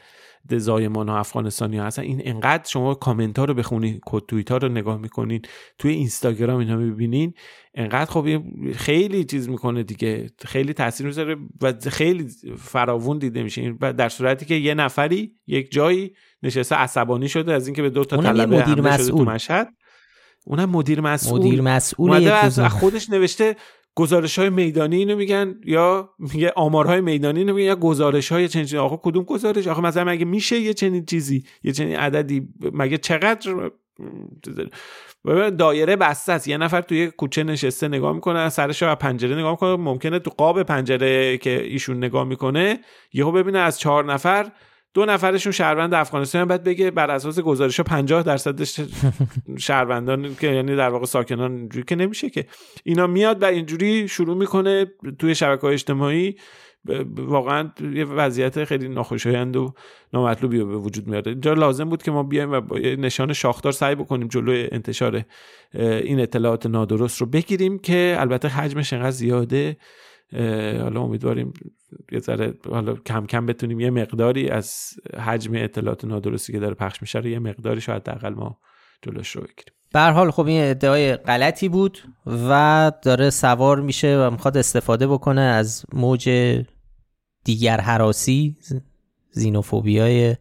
زایمان ها افغانستانی ها هستن. این انقدر شما کامنت ها رو بخونید توییت ها رو نگاه می‌کنین توی اینستاگرام اینا می‌بینین انقدر خب خیلی چیز می‌کنه دیگه. خیلی تاثیر می‌ذاره و خیلی فراوون دیده میشه. در صورتی که یه نفری یک جایی نشسته عصبانی شده از اینکه به دو تا طلبه مدیر مسئول. تو مشهد. اونم مدیر مسئول. مدیر مسئول از خودش نوشته گزارش های میدانی اینو میگن یا میگه آمارهای میدانی اینو میگن یا گزارش های چنین آقا کدوم گزارش؟ آخه مثلا مگه میشه یه چنین چیزی یه چنین عددی؟ مگه چقدر؟ دایره بسته است. یه نفر توی کوچه نشسته نگاه می‌کنه سرش رو پنجره نگاه می‌کنه. ممکنه تو قاب پنجره که ایشون نگاه می‌کنه یهو ببینه از چهار نفر دو نفرشون شهروند افغانستان بعد بگه بر اساس گزارش 50 درصد شهروندان که یعنی در واقع ساکنان اینجوری که نمیشه که. اینا میاد و اینجوری شروع می‌کنه توی شبکه های اجتماعی واقعا یه وضعیت خیلی ناخوشایند و نامطلوبی به وجود میاره. اینجا لازم بود که ما بیایم و با نشان شاخدار سعی بکنیم جلوی انتشار این اطلاعات نادرست رو بگیریم که البته حجمش انقدر زیاده حالا امیدواریم یه ذره حالا کم کم بتونیم یه مقداری از حجم اطلاعات نادرستی که داره پخش میشه رو یه مقداری شاید حداقل ما جلوش رو بگیریم. به حال خب این ادعای غلطی بود و داره سوار میشه و می‌خواد استفاده بکنه از موج دیگر حراسی زینوفوبیای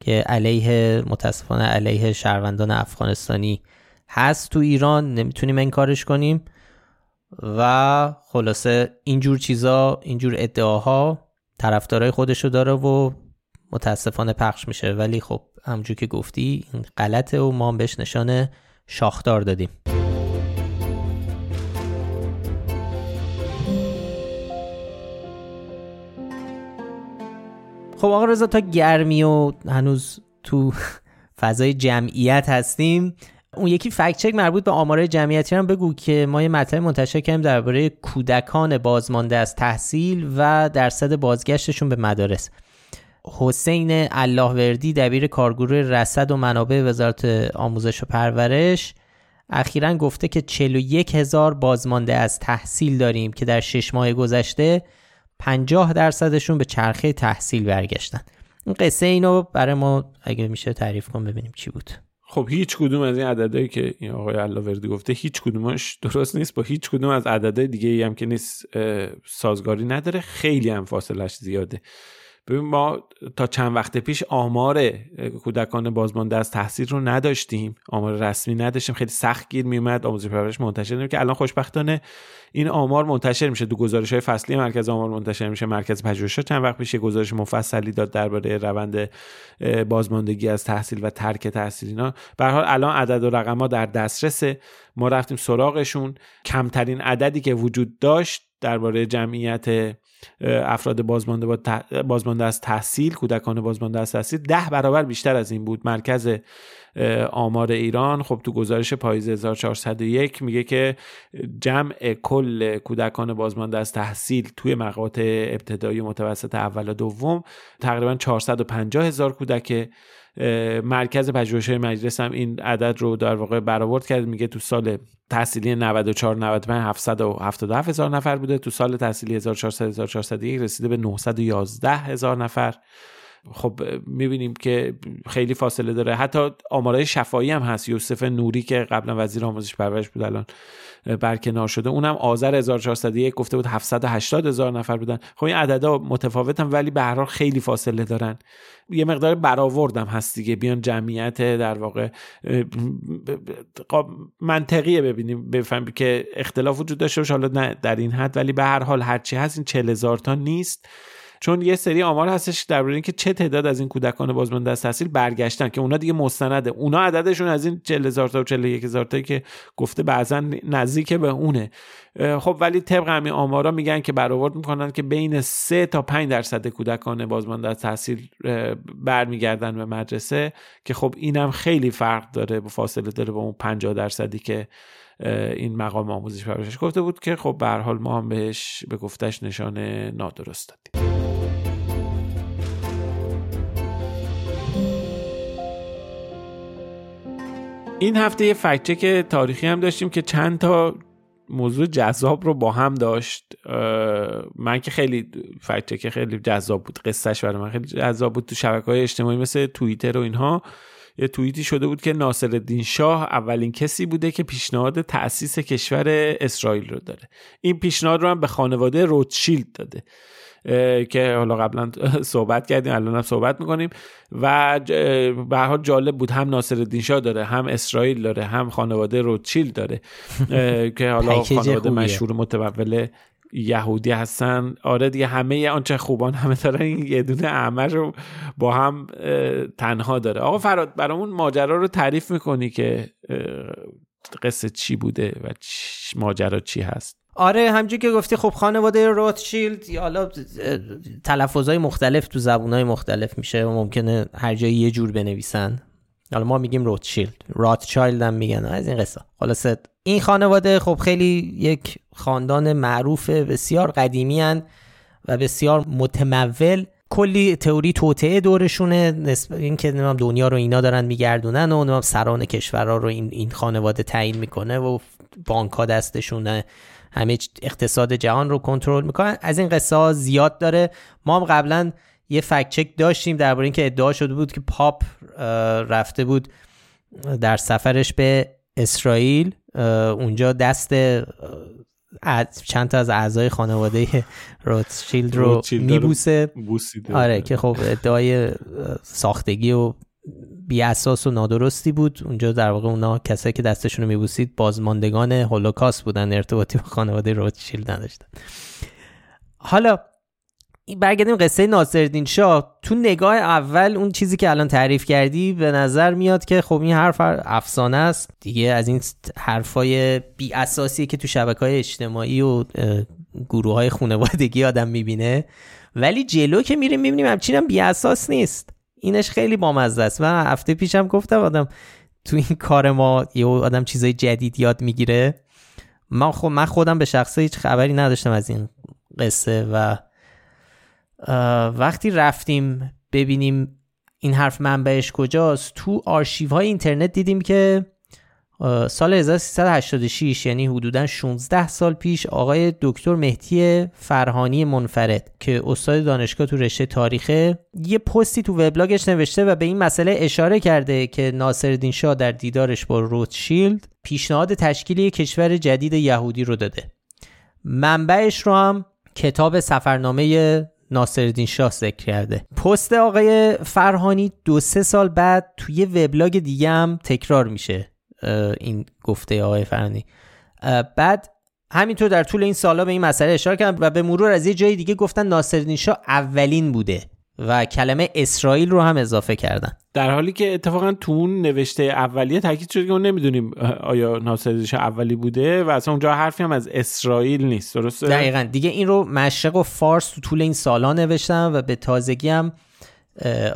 که علیه متاسفانه علیه شهروندان افغانستانی هست تو ایران. نمی‌تونیم انکارش کنیم. و خلاصه اینجور چیزا اینجور ادعاها طرفدارای خودشو داره و متاسفانه پخش میشه. ولی خب همجور که گفتی این غلطه و ما بهش نشان شاخدار دادیم. خب آقا رضا تا گرمی و هنوز تو فضای جمعیت هستیم اون یکی فکت چک مربوط به آمار جمعیتی هم بگو که ما یه مطلب منتشر کردیم درباره کودکان بازمانده از تحصیل و درصد بازگشتشون به مدارس. حسین اللهوردی دبیر کارگروه رصد و منابع وزارت آموزش و پرورش اخیرا گفته که 41 هزار بازمانده از تحصیل داریم که در شش ماه گذشته 50 درصدشون به چرخه تحصیل برگشتن. این قصه اینو برای ما اگه میشه تعریف کن ببینیم چی بود. خب هیچ کدوم از این عددهایی که این آقای علاوردی گفته هیچ کدومش درست نیست. با هیچ کدوم از عددهای دیگه ای هم که نیست سازگاری نداره. خیلی هم فاصلش زیاده. ببین ما تا چند وقت پیش آمار کودکان بازمانده از تحصیل رو نداشتیم. آمار رسمی نداشتیم. خیلی سخت گیر میومد آموزش پرورش منتشر نمید که الان خوشبختانه این آمار منتشر میشه. دو گزارش های فصلی مرکز آمار منتشر میشه. مرکز پژوهش چند وقت پیش گزارش مفصلی داد درباره روند بازماندگی از تحصیل و ترک تحصیل اینا. به حال الان عدد و رقم ها در دسترسه. ما رفتیم سراغشون. کمترین عددی که وجود داشت درباره جمعیت افراد بازمانده با بازمانده از تحصیل کودکان بازمانده از تحصیل ده برابر بیشتر از این بود. مرکز آمار ایران خب تو گزارش پاییز 1401 میگه که جمع کل کودکان بازمانده از تحصیل توی مقاطع ابتدایی متوسط اول و دوم تقریبا 450 هزار کودک مرکز پژوهش مجلس هم این عدد رو در واقع برآورد کرد. میگه تو سال تحصیلی 94 95 777 هزار نفر بوده. تو سال تحصیلی 1400 1401 رسیده به 911 هزار نفر. خب می‌بینیم که خیلی فاصله داره. حتی آمارای شفایی هم هست. یوسف نوری که قبلا وزیر آموزش پرورش بود الان برکنار شده. اونم آذر 1401 گفته بود 780 هزار نفر بودن. خب این عددا متفاوتن ولی به هر حال خیلی فاصله دارن. یه مقدار برآوردم هست دیگه. بیان جمعیت در واقع منطقیه ببینیم. بفهمیم که اختلاف وجود داشته باشه. حالا نه در این حد ولی به هر حال هرچی هست این 40 هزار تا نیست. چون یه سری آمار هستش درباره اینکه چه تعداد از این کودکان بازمانده از تحصیل برگشتن که اونا دیگه مستنده. اونا عددشون از این 40 هزار تا و 41 هزار تا که گفته بعضا نزدیک به اونه. خب ولی طبق همین آمارا میگن که برآورد می‌کنن که بین 3 تا 5 درصد کودکان بازمانده از تحصیل برمیگردن به مدرسه که خب اینم خیلی فرق داره با فاصله داره با اون 50 درصدی که این مقام آموزش پرورشش گفته بود که خب به حال ما هم بهش به گفتش نشان نادرست دادیم. این هفته یه فکچک تاریخی هم داشتیم که چند تا موضوع جذاب رو با هم داشت. من که خیلی فکچک خیلی جذاب بود. قصهش برای من خیلی جذاب بود. تو شبکه های اجتماعی مثل توییتر و اینها یه توییتی شده بود که ناصر الدین شاه اولین کسی بوده که پیشنهاد تأسیس کشور اسرائیل رو داره. این پیشنهاد رو هم به خانواده روتشیلد داده. که حالا قبلا صحبت کردیم الان هم صحبت می‌کنیم. و به حال جالب بود هم ناصر شاه داره هم اسرائیل داره هم خانواده روتشیل داره. که حالا خانواده مشهور متول یهودی هستن. آره دیگه همه آنچه خوبان همه دارن این یه دونه اعمه رو با هم تنها داره. آقا فراد برامون ماجرا رو تعریف می‌کنی که قصه چی بوده و ماجرا چی هست؟ آره همجور که گفتی خب خانواده روتشیلد یا حالا تلفظهای مختلف تو زبونهای مختلف میشه و ممکنه هر جایی یه جور بنویسن. حالا ما میگیم روتشیلد. راتچایلد هم میگن از این قصه. خلاصه این خانواده خب خیلی یک خاندان معروف بسیار قدیمی هن و بسیار متمول. کلی تئوری توطعه دورشونه نسبت اینکه دنیا رو اینا دارن میگردونن و سران کشورها رو این این خانواده تعیین می‌کنه و بانک ها دستشونه. همه اقتصاد جهان رو کنترل می‌کنن. از این قصه ها زیاد داره. ما هم قبلا یه فکت چک داشتیم درباره اینکه ادعا شده بود که پاپ رفته بود در سفرش به اسرائیل. اونجا دست چند تا از اعضای خانواده روتشیلد رو میبوسه. آره که خب ادعای ساختگی و بی اساس و نادرستی بود. اونجا در واقع اونا کسایی که دستشون رو میبوسید بازماندگان هولوکاست بودن ارتباطی با خانواده روتشیلد نداشتن. حالا برگردیم قصه ناصرالدین شاه. تو نگاه اول اون چیزی که الان تعریف کردی به نظر میاد که خب این حرف افسانه است. دیگه از این حرفای بی اساسی که تو شبکه های اجتماعی و گروه های خانوادگی آدم می‌بینه. ولی جلو که میریم می‌بینیم همچین هم بی اساس نیست. اینش خیلی بامزه است. من هفته پیشم گفتم آدم تو این کار ما یه آدم چیزای جدید یاد می‌گیره. من, خود من خودم به شخصه هیچ خبری نداشتم از این قصه و وقتی رفتیم ببینیم این حرف منبعش کجاست تو آرشیو های اینترنت دیدیم که سال 1386 یعنی حدودا 16 سال پیش آقای دکتر مهدی فرهانی منفرد که استاد دانشگاه تو رشته تاریخه یه پستی تو وبلاگش نوشته و به این مسئله اشاره کرده که ناصرالدین شاه در دیدارش با روتشیلد پیشنهاد تشکیل کشور جدید یهودی رو داده. منبعش رو هم کتاب سفرنامه ناصرالدین شاه ذکر کرده. پست آقای فرهانی دو سه سال بعد توی وبلاگ دیگه هم تکرار میشه. این گفته آقای فرهانی بعد همینطور در طول این سالا به این مسئله اشاره کردم و به مرور از یه جای دیگه گفتن ناصرالدین شاه اولین بوده و کلمه اسرائیل رو هم اضافه کردن. در حالی که اتفاقا تو اون نوشته اولیه تاکید شده که ما نمی‌دونیم آیا ناصر شاه اولی بوده و اصلا اونجا حرفی هم از اسرائیل نیست درسته؟ دقیقا. دیگه این رو مشرق و فارس تو طول این سالا نوشتم و به تازگی هم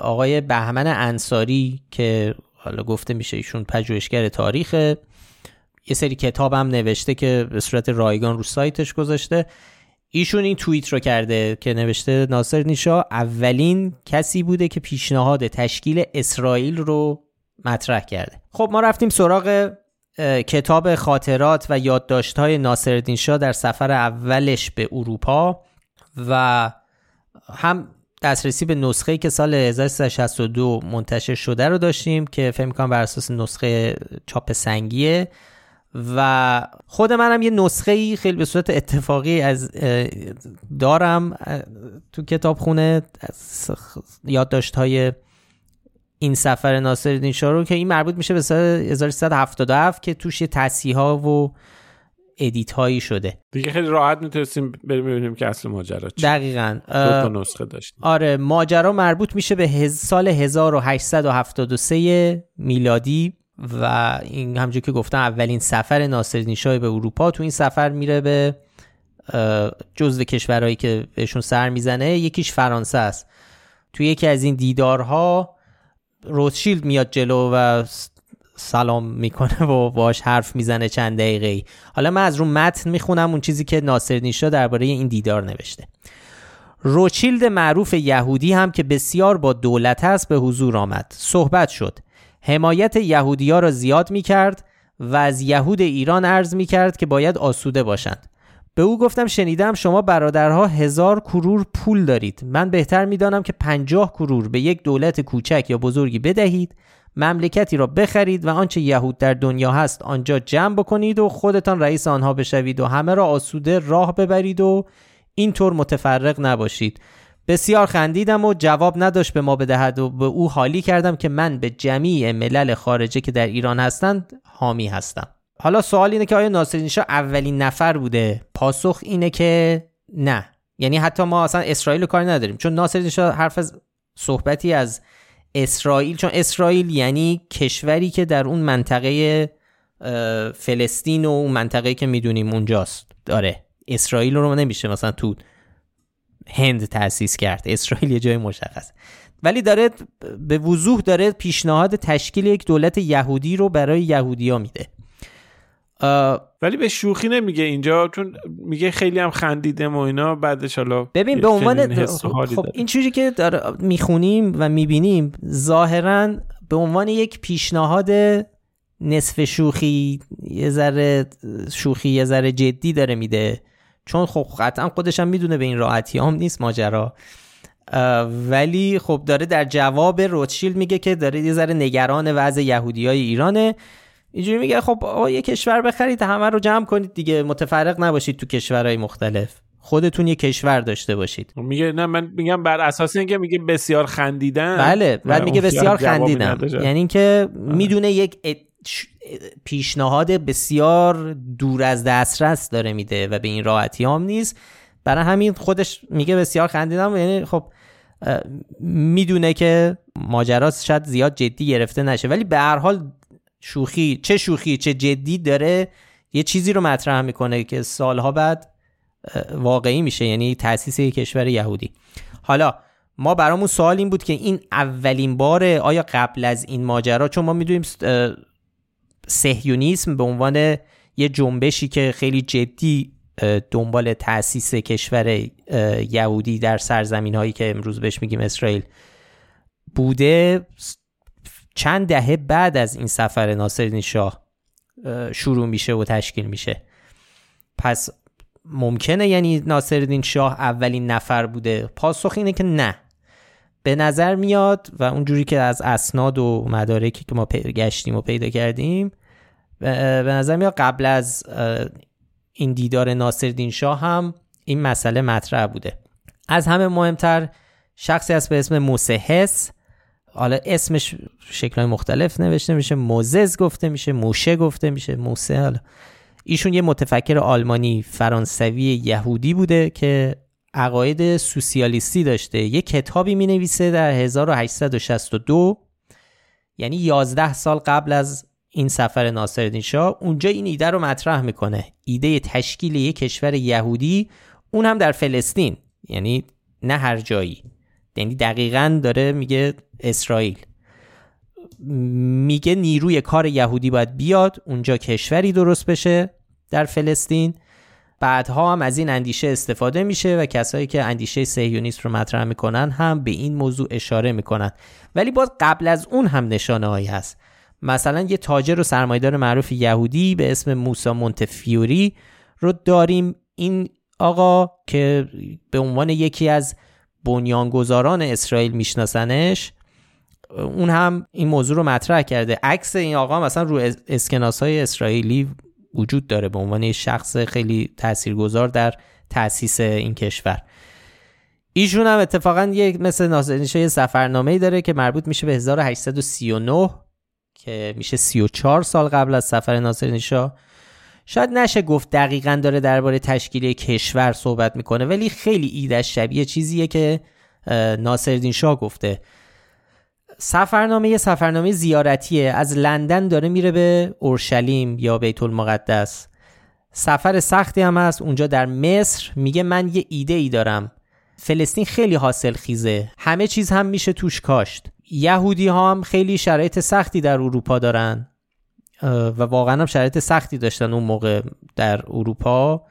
آقای بهمن انصاری که حالا گفته میشه ایشون پژوهشگر تاریخ یه سری کتاب هم نوشته که به صورت رایگان رو سایتش گذاشته. ایشون این توییت رو کرده که نوشته ناصر نیشا اولین کسی بوده که پیشنهاد تشکیل اسرائیل رو مطرح کرده. خب ما رفتیم سراغ کتاب خاطرات و یادداشت های ناصر شاه در سفر اولش به اروپا و هم دسترسی به نسخه که سال 1362 منتشر شده رو داشتیم که فکر کنم بر اساس نسخه چاپ سنگیه. و خود منم یه نسخه ای خیلی به صورت اتفاقی از دارم تو کتاب خونه یادداشت های این سفر ناصر شاه رو که این مربوط میشه به سال 1377 که توش تصیح ها و ادیت هایی شده. دیگه خیلی راحت می‌تونستیم بریم ببینیم که اصل ماجرا چی دقیقا دو نسخه داشتیم. آره ماجرا مربوط میشه به سال 1873 میلادی و این همجور که گفتم اولین سفر ناصرالدین شاه به اروپا. تو این سفر میره به جزو کشورهایی که بهشون سر می‌زنه. یکیش فرانسه است. تو یکی از این دیدارها روتشیلد میاد جلو و سلام می‌کنه و باش حرف می‌زنه چند دقیقه ای حالا من از رو متن می‌خونم اون چیزی که ناصر نیشا درباره این دیدار نوشته. روچیلد معروف یهودی هم که بسیار با دولت است به حضور آمد. صحبت شد. حمایت یهودیا را زیاد می کرد و از یهود ایران عرض می کرد که باید آسوده باشند. به او گفتم شنیدم شما برادرها هزار کرور پول دارید. من بهتر می‌دانم که پنجاه کرور به یک دولت کوچک یا بزرگی بدهید. مملکتی را بخرید و آنچه یهود در دنیا هست آنجا جمع بکنید و خودتان رئیس آنها بشوید و همه را آسوده راه ببرید و اینطور متفرق نباشید. بسیار خندیدم و جواب نداشت به ما بدهد و به او حالی کردم که من به جمیع ملل خارجه که در ایران هستند حامی هستم. حالا سوال اینه که آیا ناصرالدین شاه اولین نفر بوده؟ پاسخ اینه که نه. یعنی حتی ما اصلا اسرائیل رو کاری نداریم. چون ناصرالدین شاه حرف از صحبتی از اسرائیل چون اسرائیل یعنی کشوری که در اون منطقه فلسطین و اون منطقه که می‌دونیم اونجاست. داره اسرائیل رو نمیشه مثلا تو هند تأسیس کرد. اسرائیل یه جای مشخص. ولی داره به وضوح داره پیشنهاد تشکیل یک دولت یهودی رو برای یهودیا میده. ولی به شوخی نمیگه اینجا چون میگه خیلی هم خندیدم و اینا بعدش حالا ببین به عنوان خب این چیزی که می‌خونیم و می‌بینیم ظاهرا به عنوان یک پیشنهاد نصف شوخی یه ذره شوخی یه ذره جدی داره میده. چون خب قطعا خودش هم می‌دونه به این راحتی هم نیست ماجرا. ولی خب داره در جواب روتشیلد میگه که داره یه ذره نگران وضع یهودی های ایرانه. اینجوری میگه خب آقا یه کشور بخرید همه رو جمع کنید دیگه متفرق نباشید تو کشورهای مختلف. خودتون یه کشور داشته باشید. میگه نه من میگم بر اساس اینکه میگه بسیار خندیدن. بله بعد میگه بسیار خندیدن. یعنی اینکه می‌دونه یک پیشنهاد بسیار دور از دسترس داره میده و به این راحتی هم نیست. برای همین خودش میگه بسیار خندیدم یعنی خب می‌دونه که ماجرا شاید زیاد جدی گرفته نشه. ولی به هر حال شوخی چه شوخی چه جدی داره یه چیزی رو مطرح می‌کنه که سالها بعد واقعی میشه یعنی تاسیس یک کشور یهودی. حالا ما برامون سوال این بود که این اولین باره آیا قبل از این ماجرا چون ما می‌دونیم سهیونیسم به عنوان یه جنبشی که خیلی جدی دنبال تأسیس کشور یهودی در سرزمین هایی که امروز بهش میگیم اسرائیل بوده چند دهه بعد از این سفر ناصرالدین شاه شروع میشه و تشکیل میشه. پس ممکنه یعنی ناصرالدین شاه اولین نفر بوده. پاسخ اینه که نه. به نظر میاد و اونجوری که از اسناد و مدارکی که ما گشتیم و پیدا کردیم به نظر میاد قبل از این دیدار ناصرالدین شاه هم این مسئله مطرح بوده. از همه مهمتر شخصی هست به اسم موسهس. حالا اسمش شکلهای مختلف نوشته میشه موزز گفته میشه موشه گفته میشه موسه حالا. ایشون یه متفکر آلمانی فرانسوی یهودی بوده که عقاید سوسیالیستی داشته. یه کتابی می نویسه در 1862 یعنی 11 سال قبل از این سفر ناصرالدین شاه. اونجا این ایده رو مطرح می‌کنه. ایده تشکیل یک کشور یهودی اون هم در فلسطین یعنی نه هر جایی. یعنی دقیقا داره میگه اسرائیل. میگه نیروی کار یهودی باید بیاد اونجا کشوری درست بشه در فلسطین. بعدها هم از این اندیشه استفاده میشه و کسایی که اندیشه سهیونیست رو مطرح می‌کنن هم به این موضوع اشاره می‌کنن. ولی باز قبل از اون هم نشانه هایی هست. مثلا یه تاجر و سرمایدار معروف یهودی به اسم موسا مونتفیوری رو داریم. این آقا که به عنوان یکی از بنیانگذاران اسرائیل میشناسنش اون هم این موضوع رو مطرح کرده. عکس این آقا مثلا رو اسکناس های اسرائیلی وجود داره به عنوان شخص خیلی تاثیرگذار در تاسیس این کشور. ایشون هم اتفاقا یک مثل نازنینشا یه سفرنامه ای داره که مربوط میشه به 1839 که میشه 34 سال قبل از سفر ناصر شاید نشه گفت دقیقا داره درباره تشکیل کشور صحبت می‌کنه ولی خیلی ایدش شبیه چیزیه که ناصرالدین شاه گفته. سفرنامه یه سفرنامه زیارتیه. از لندن داره میره به اورشلیم یا بیت المقدس. سفر سختی هم هست. اونجا در مصر میگه من یه ایده ای دارم. فلسطین خیلی حاصل خیزه همه چیز هم میشه توش کاشت. یهودی ها هم خیلی شرایط سختی در اروپا دارن. و واقعا هم شرایط سختی داشتن اون موقع در اروپا.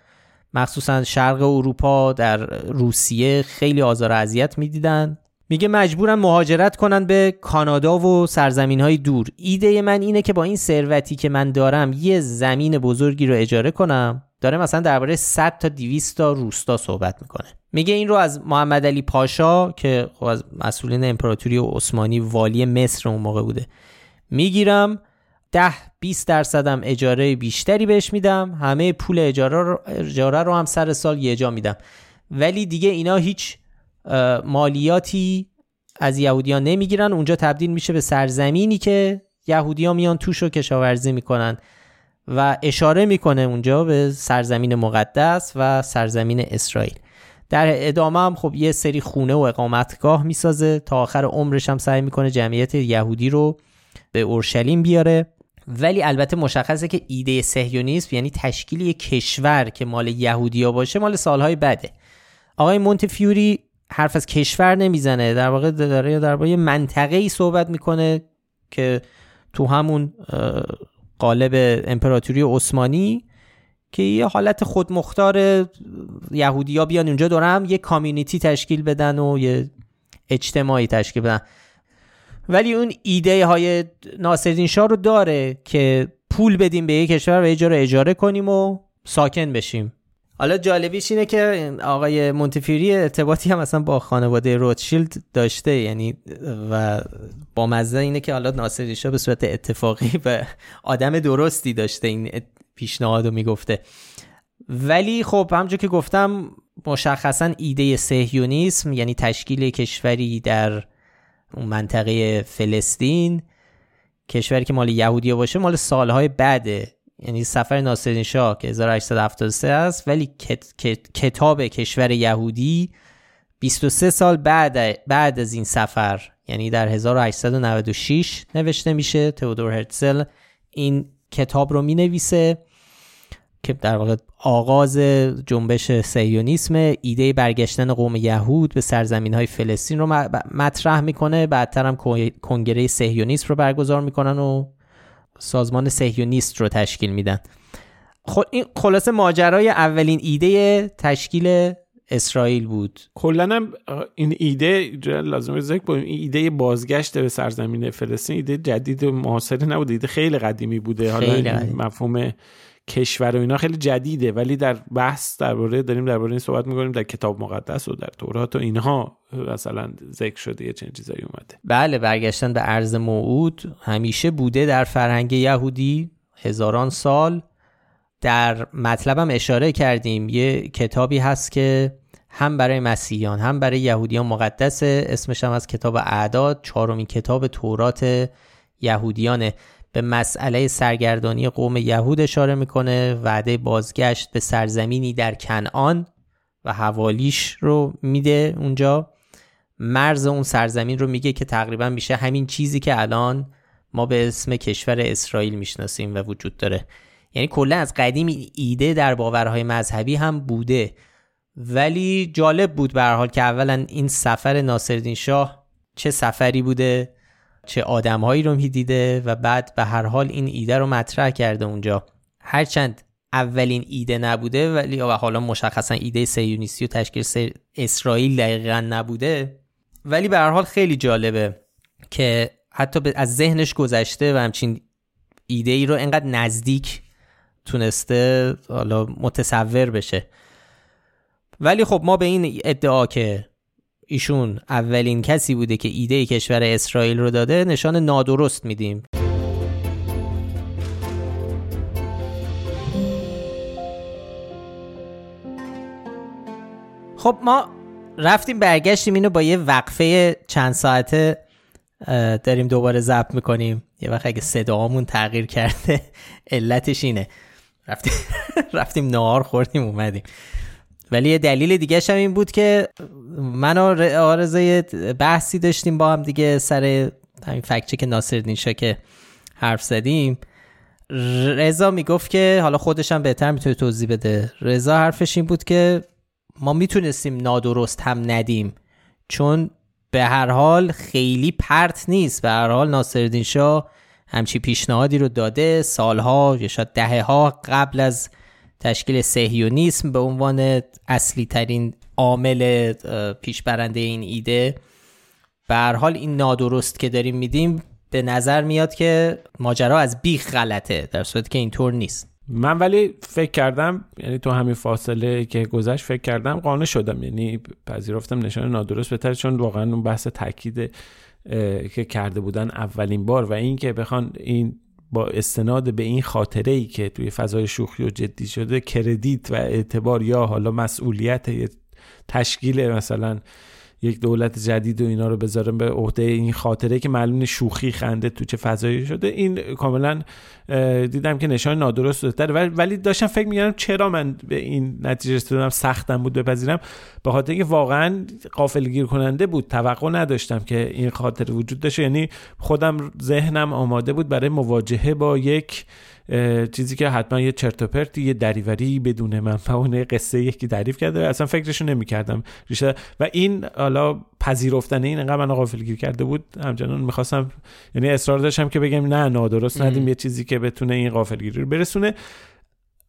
مخصوصا شرق اروپا در روسیه خیلی آزار اذیت می‌دیدن. میگه مجبورن مهاجرت کنن به کانادا و سرزمین های دور. ایده من اینه که با این ثروتی که من دارم یه زمین بزرگی رو اجاره کنم. داره مثلا درباره 100 تا 200 تا روستا صحبت می‌کنه. میگه این رو از محمد علی پاشا که خب از مسئولین امپراتوری عثمانی والی مصر اون موقع بوده. می‌گیرم 10 20 درصدم اجاره بیشتری بهش میدم همه پول اجاره رو, اجاره رو هم سر سال یه جا میدم. ولی دیگه اینا هیچ مالیاتی از یهودیان نمی‌گیرن. اونجا تبدیل میشه به سرزمینی که یهودیان میان توش رو کشاورزی می‌کنن و اشاره می‌کنه اونجا به سرزمین مقدس و سرزمین اسرائیل. در ادامه هم خب یه سری خونه و اقامتگاه می‌سازه. تا آخر عمرش هم سعی می‌کنه جمعیت یهودی رو به اورشلیم بیاره. ولی البته مشخصه که ایده سهیونیسم یعنی تشکیل یک کشور که مال یهودیا باشه مال سالهای بده. آقای مونتفیوری حرف از کشور نمی‌زنه. در واقع داره درباره منطقه ای صحبت می‌کنه که تو همون قالب امپراتوری عثمانی که یه حالت خودمختار یهودیا بیان اونجا دارم یه کامیونیتی تشکیل بدن و یه اجتماعی تشکیل بدن. ولی اون ایده های ناصرالدین شاه رو داره که پول بدیم به یک کشور و اجاره اجاره کنیم و ساکن بشیم. حالا جالبیش اینه که آقای مونتفیوری ارتباطی هم مثلا با خانواده روتشیلد داشته یعنی و با مزه اینه که حالا ناصر به صورت اتفاقی و آدم درستی داشته این پیشنهاد رو می‌گفته. ولی خب همونجور که گفتم مشخصا ایده سهیونیسم یعنی تشکیل کشوری در منطقه فلسطین کشوری که مال یهودیا باشه مال سالهای بعده یعنی سفر ناصرین شاه که 1873 است ولی کتاب کشور یهودی 23 سال بعد بعد از این سفر یعنی در 1896 نوشته میشه. تئودور هرتزل این کتاب رو می نویسه که در واقع آغاز جنبش سیونیسم ایده برگشتن قوم یهود به سرزمین های فلسطین رو مطرح می‌کنه. بعدتر هم کنگره سهیونیسم رو برگزار می‌کنن و سازمان سهیونیست رو تشکیل میدن. خب این خلاصه ماجرای اولین ایده تشکیل اسرائیل بود. کلا این ایده لازم ذکر با این ایده بازگشت به سرزمین فلسطین ایده جدید و معاصر نبوده ایده خیلی قدیمی بوده. حالا مفهوم کشور و اینا خیلی جدیده ولی در بحث درباره داریم درباره این صحبت می‌کنیم در کتاب مقدس و در تورات و اینها مثلا ذکر شده یه چنین چیزایی اومده. بله برگشتن به ارز موعود همیشه بوده در فرهنگ یهودی هزاران سال. در مطلبم اشاره کردیم یه کتابی هست که هم برای مسیحیان هم برای یهودیان مقدس اسمش هم از کتاب اعداد چهارمین کتاب تورات یهودیانه. به مسئله سرگردانی قوم یهود اشاره می‌کنه. وعده بازگشت به سرزمینی در کنعان و حوالیش رو میده اونجا. مرز اون سرزمین رو میگه که تقریبا میشه همین چیزی که الان ما به اسم کشور اسرائیل می‌شناسیم و وجود داره. یعنی کلا از قدیم ایده در باورهای مذهبی هم بوده. ولی جالب بود به حال که اولا این سفر ناصرالدین شاه چه سفری بوده. چه آدمهایی رو دیده و بعد به هر حال این ایده رو مطرح کرده اونجا. هرچند اولین ایده نبوده ولی و حالا مشخصا ایده سیونیستی و تشکیل اسرائیل دقیقا نبوده ولی به هر حال خیلی جالبه که حتی از ذهنش گذشته و همچین ایده ای رو انقدر نزدیک تونسته حالا متصور بشه. ولی خب ما به این ادعا که ایشون اولین کسی بوده که ایده کشور اسرائیل رو داده نشان نادرست میدیم. خب ما رفتیم برگشتیم اینو با یه وقفه چند ساعته داریم دوباره ضبط می‌کنیم. یه وقت اگه صدامون تغییر کرده علتش اینه. رفتیم رفتیم نهار خوردیم اومدیم. ولی یه دلیل دیگه هم این بود که من و آرزه بحثی داشتیم با هم دیگه سر همین فکچه که ناصر نینشا که حرف زدیم. رضا می‌گفت که حالا خودش هم بهتر می‌تونه توضیح بده. رضا حرفش این بود که ما می‌تونستیم نادرست هم ندیم چون به هر حال خیلی پرت نیست. به هر حال ناصرالدین شاه همچی پیشنهادی رو داده. سالها یا شاید دهه ها قبل از تشکیل سهیونیسم به عنوان اصلی ترین عامل پیشبرنده این ایده. به حال این نادرست که داریم میدیم به نظر میاد که ماجرا از بیخ غلطه در صورتی که اینطور نیست. من ولی فکر کردم یعنی تو همین فاصله که گذشت فکر کردم قانع شدم. یعنی پذیرفتم نشان نادرست بهتر چون واقعا اون بحث تاکید که کرده بودن اولین بار و اینکه بخوان این با استناد به این خاطره ای که توی فضای شوخی و جدی شده کردیت و اعتبار یا حالا مسئولیت تشکیل مثلا یک دولت جدید و اینا رو بذارم به عهده این خاطره که معلوم شوخی خنده تو چه فضایی شده این کاملا دیدم که نشان نادرست داره ولی داشتم فکر میگردم چرا من به این نتیجه رسیدم سختم بود بپذیرم. به خاطر اینکه واقعا گیر کننده بود توقع نداشتم که این خاطره وجود داشته. یعنی خودم ذهنم آماده بود برای مواجهه با یک چیزی که حتما یه چرت یه دریوری بدون منفع اون قصه یکی تعریف کرده. اصلا فکرشو نمی‌کردم ریشه. و این حالا پذیرفتن این انقدر من غافلگیر کرده بود همچنان می‌خواستم یعنی اصرار داشتم که بگم نه نادرست ندیم یه چیزی که بتونه این غافلگیری رو برسونه.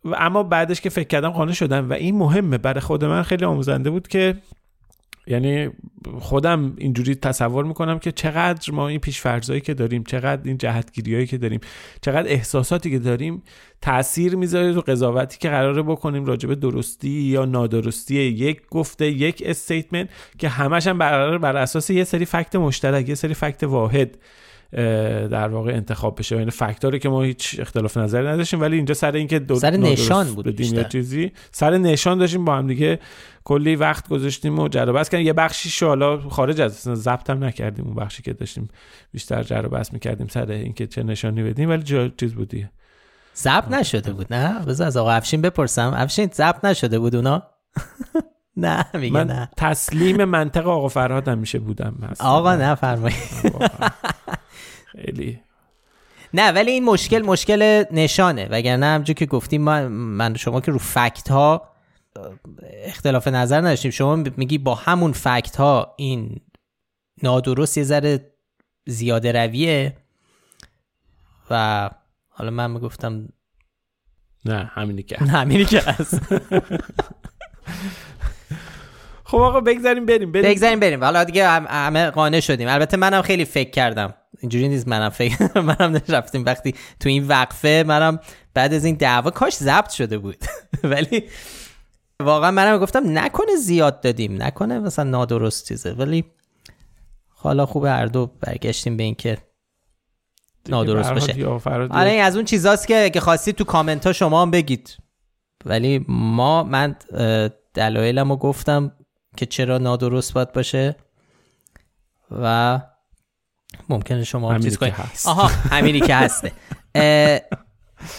و اما بعدش که فکر کردم قانع شدم. و این مهمه برای خود من خیلی آموزنده بود که یعنی خودم اینجوری تصور می‌کنم که چقدر ما این پیشفرزایی که داریم چقدر این جهتگیریایی که داریم چقدر احساساتی که داریم تاثیر می‌ذاره تو قضاوتی که قراره بکنیم راجب درستی یا نادرستی یک گفته یک استیتمنت که همش هم بر, بر اساس یه سری فکت مشترک یه سری فکت واحد. در واقع انتخاب بشه. یعنی فاکتوری که ما هیچ اختلاف نظری نداشتیم ولی اینجا سر اینکه دو سر نشان بود چیزی سر نشان داشتیم با هم دیگه کلی وقت گذاشتیم و جر بحث کردیم. یه بخشی حالا خارج از ضبط هم نکردیم اون بخشی که داشتیم بیشتر جر بحث می‌کردیم سر اینکه چه نشانی بدیم ولی جا چیز بودی ضبط نشده بود. نه بذار از آقا افشین بپرسم. افشین ضبط نشده بود اونا؟ نه میگه من نه. تسلیم منطق آقا فرهاد میشه بودم. آقا نه فرمایید. خیلی. نه ولی این مشکل مشکل نشانه. وگرنه همجور که گفتیم من, من شما که رو فکت ها اختلاف نظر نداشتیم. شما میگی با همون فکت ها این نادرست یه ذره زیاده رویه و حالا من می‌گفتم نه همینی که نه همینی که هست. خب آقا بگذاریم بریم بریم. بگذاریم بریم. حالا دیگه همه قانع شدیم. البته منم خیلی فکر کردم. اینجوری نیست منم فکر منم رفتیم وقتی تو این وقفه منم بعد از این دعوا کاش ضبط شده بود. ولی واقعا منم گفتم نکنه زیاد دادیم. نکنه مثلا نادرست چیزه. ولی حالا خوبه هر دو برگشتیم به اینکه نادرست باشه. آره از اون چیزاست که اگه خواستید تو کامنت ها شما هم بگید. ولی ما من دلایلم رو گفتم. که چرا نادرست باید باشه و ممکنه شما چیز کنید. آها همینی که هسته.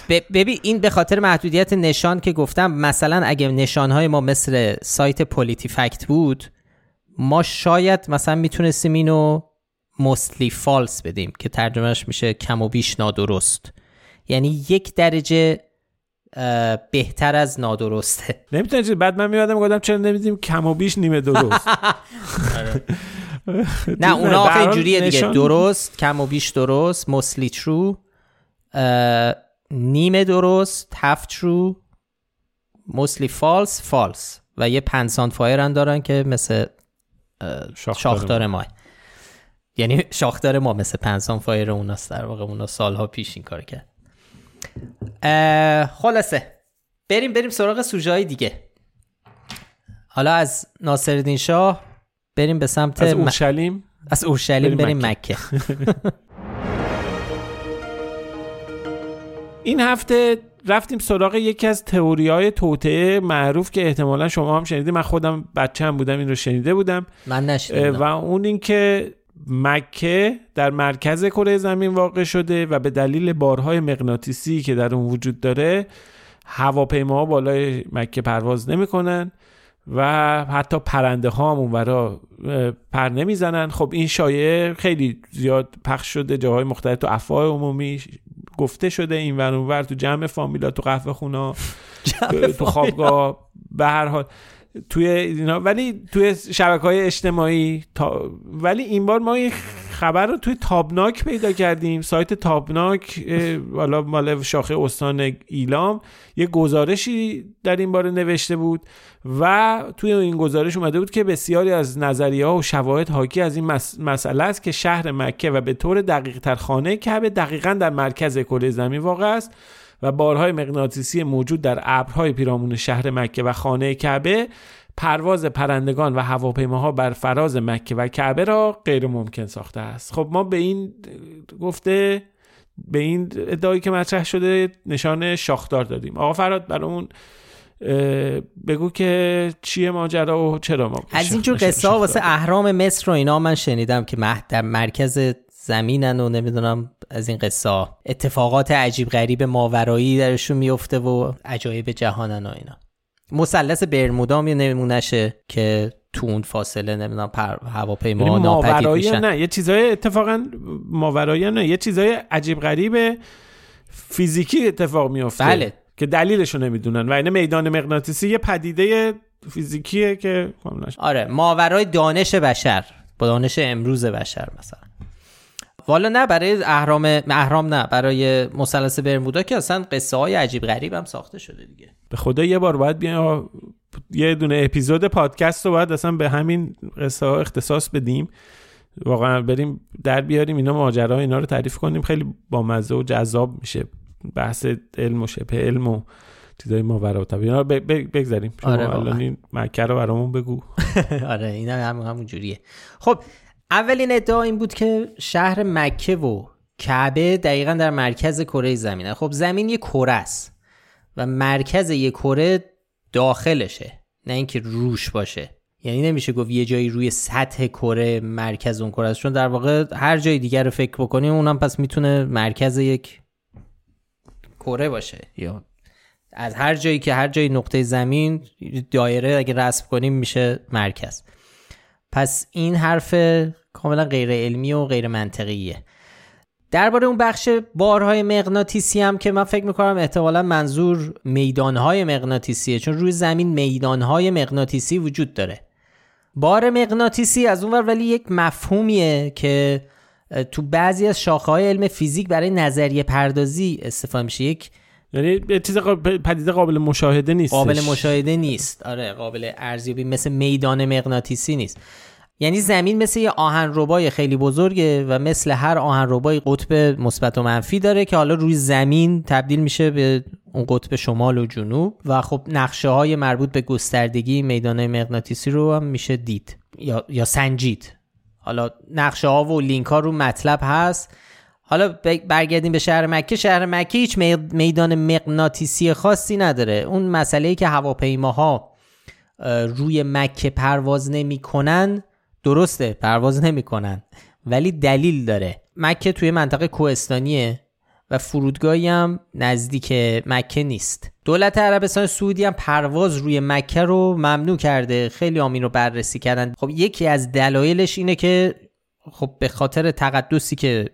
ببین این به خاطر محدودیت نشان که گفتم مثلا اگه نشانهای ما مثل سایت پولیتی فکت بود ما شاید مثلا می‌تونستیم اینو mostly false بدیم که ترجمهش میشه کم و بیش نادرست. یعنی یک درجه بهتر از نادرسته. نمی‌تونی بعد من میادم گفتم چرا نمیدیم کم و بیش نیمه درست. نه اونا آخه اینجوریه دیگه. درست کم و بیش درست mostly true. نیمه درست half true mostly false false. و یه pants on fire هم دارن که مثل شاخدار ما. یعنی شاخدار ما مثل pants on fire اوناست در واقع اونا سالها پیش این کار کرد. خلاصه. بریم بریم سراغ سوژه دیگه. حالا از ناصرالدین شاه بریم به سمت از اورشلیم؟ از اورشلیم بریم, بریم مکه, این هفته رفتیم سراغ یکی از تئوری های توطعه معروف که احتمالا شما هم شنیدید من خودم بچه هم بودم این رو شنیده بودم. من نشنیدم. و اون اینکه مکه در مرکز کره زمین واقع شده و به دلیل بارهای مغناطیسی که در اون وجود داره هواپیماها بالای مکه پرواز نمی‌کنن و حتی پرنده ها هم اونورا پر نمی‌زنن. خب این شایعه خیلی زیاد پخش شده جاهای مختلف تو افواه عمومی گفته شده این ور اونور تو جمع فامیلا تو قهوه خونا تو خوابگاه به هر حال. توی اینا ولی توی شبکه های اجتماعی تا... ولی این بار ما این خبر رو توی تابناک پیدا کردیم. سایت تابناک حالا مال شاخه استان ایلام یه گزارشی در این باره نوشته بود و توی این گزارش اومده بود که بسیاری از نظریه ها و شواهد حاکی از این مسئله است که شهر مکه و به طور دقیق تر خانه کعبه دقیقا در مرکز کره زمین واقع است. و بارهای مغناطیسی موجود در ابرهای پیرامون شهر مکه و خانه کعبه پرواز پرندگان و هواپیماها بر فراز مکه و کعبه را غیر ممکن ساخته است. خب ما به این گفته به این ادعایی که مطرح شده نشان شاخدار دادیم. آقا فراد برامون بگو که چیه ماجرا و چرا ما از اینجور قصه واسه اهرام مصر و اینا من شنیدم که در مرکز زمینن و نمی‌دونم از این قصه اتفاقات عجیب غریب ماورایی درشون میفته و عجایب جهانن و اینا. مثلث برمودا می نمونشه که تو اون فاصله نمی‌دونم پر هواپیما یعنی ناپدید میشن. نه یه چیزای اتفاقا ماورایی نه یه چیزای عجیب غریب فیزیکی اتفاق میفته بله. که دلیلشو نمی‌دونن و این میدان مغناطیسی یه پدیده فیزیکیه که آره ماورای دانش بشر با دانش امروز بشر مثلا. والا نه برای اهرام اهرام نه برای مثلث برمودا که اصلا قصه های عجیب غریب هم ساخته شده دیگه. به خدا یه بار باید بیا یه دونه اپیزود پادکست رو باید اصلا به همین قصه ها اختصاص بدیم. واقعا بریم در بیاریم اینا ماجرا اینا رو تعریف کنیم. خیلی بامزه و جذاب میشه. بحث علم و شبه علم و چیزای ماورا و اینا رو بگذاریم. آره الان این مکه رو برامون بگو. آره این هم همون جوریه. خب اولین ادعا این بود که شهر مکه و کعبه دقیقا در مرکز کره زمینه. خب زمین یه کره است و مرکز یه کره داخلشه نه اینکه روش باشه. یعنی نمیشه گفت یه جایی روی سطح کره مرکز اون کره است. چون در واقع هر جای دیگر رو فکر بکنیم اونم پس می‌تونه مرکز یک کره باشه. یا از هر جایی که هر جای نقطه زمین دایره اگه رسم کنیم میشه مرکز. پس این حرف کاملا غیر علمی و غیر منطقیه. درباره اون بخش بارهای مغناطیسی هم که من فکر می‌کنم احتمالا منظور میدانهای مغناطیسیه چون روی زمین میدانهای مغناطیسی وجود داره. بار مغناطیسی از اونور ولی یک مفهومیه که تو بعضی از شاخه های علم فیزیک برای نظریه پردازی استفاده میشه. یک یعنی چیز پدیده قابل مشاهده نیست قابل مشاهده نیست. آره قابل ارزیابی مثل میدان مغناطیسی نیست. یعنی زمین مثل یه آهنربای خیلی بزرگه و مثل هر آهنربای قطب مثبت و منفی داره که حالا روی زمین تبدیل میشه به اون قطب شمال و جنوب و خب نقشه های مربوط به گستردگی میدان مغناطیسی رو هم میشه دید یا, یا سنجید. حالا نقشه ها و لینک ها رو مطلب هست. حالا برگردیم به شهر مکه. شهر مکه هیچ میدان مغناطیسی خاصی نداره. اون مسئله که هواپیماها روی مکه پرواز نمی‌کنن درسته پرواز نمی‌کنن ولی دلیل داره. مکه توی منطقه کوهستانیه و فرودگاهی هم نزدیک مکه نیست. دولت عربستان سعودی هم پرواز روی مکه رو ممنوع کرده. خیلی آمین رو بررسی کردن. خب یکی از دلایلش اینه که خب به خاطر تقدسی که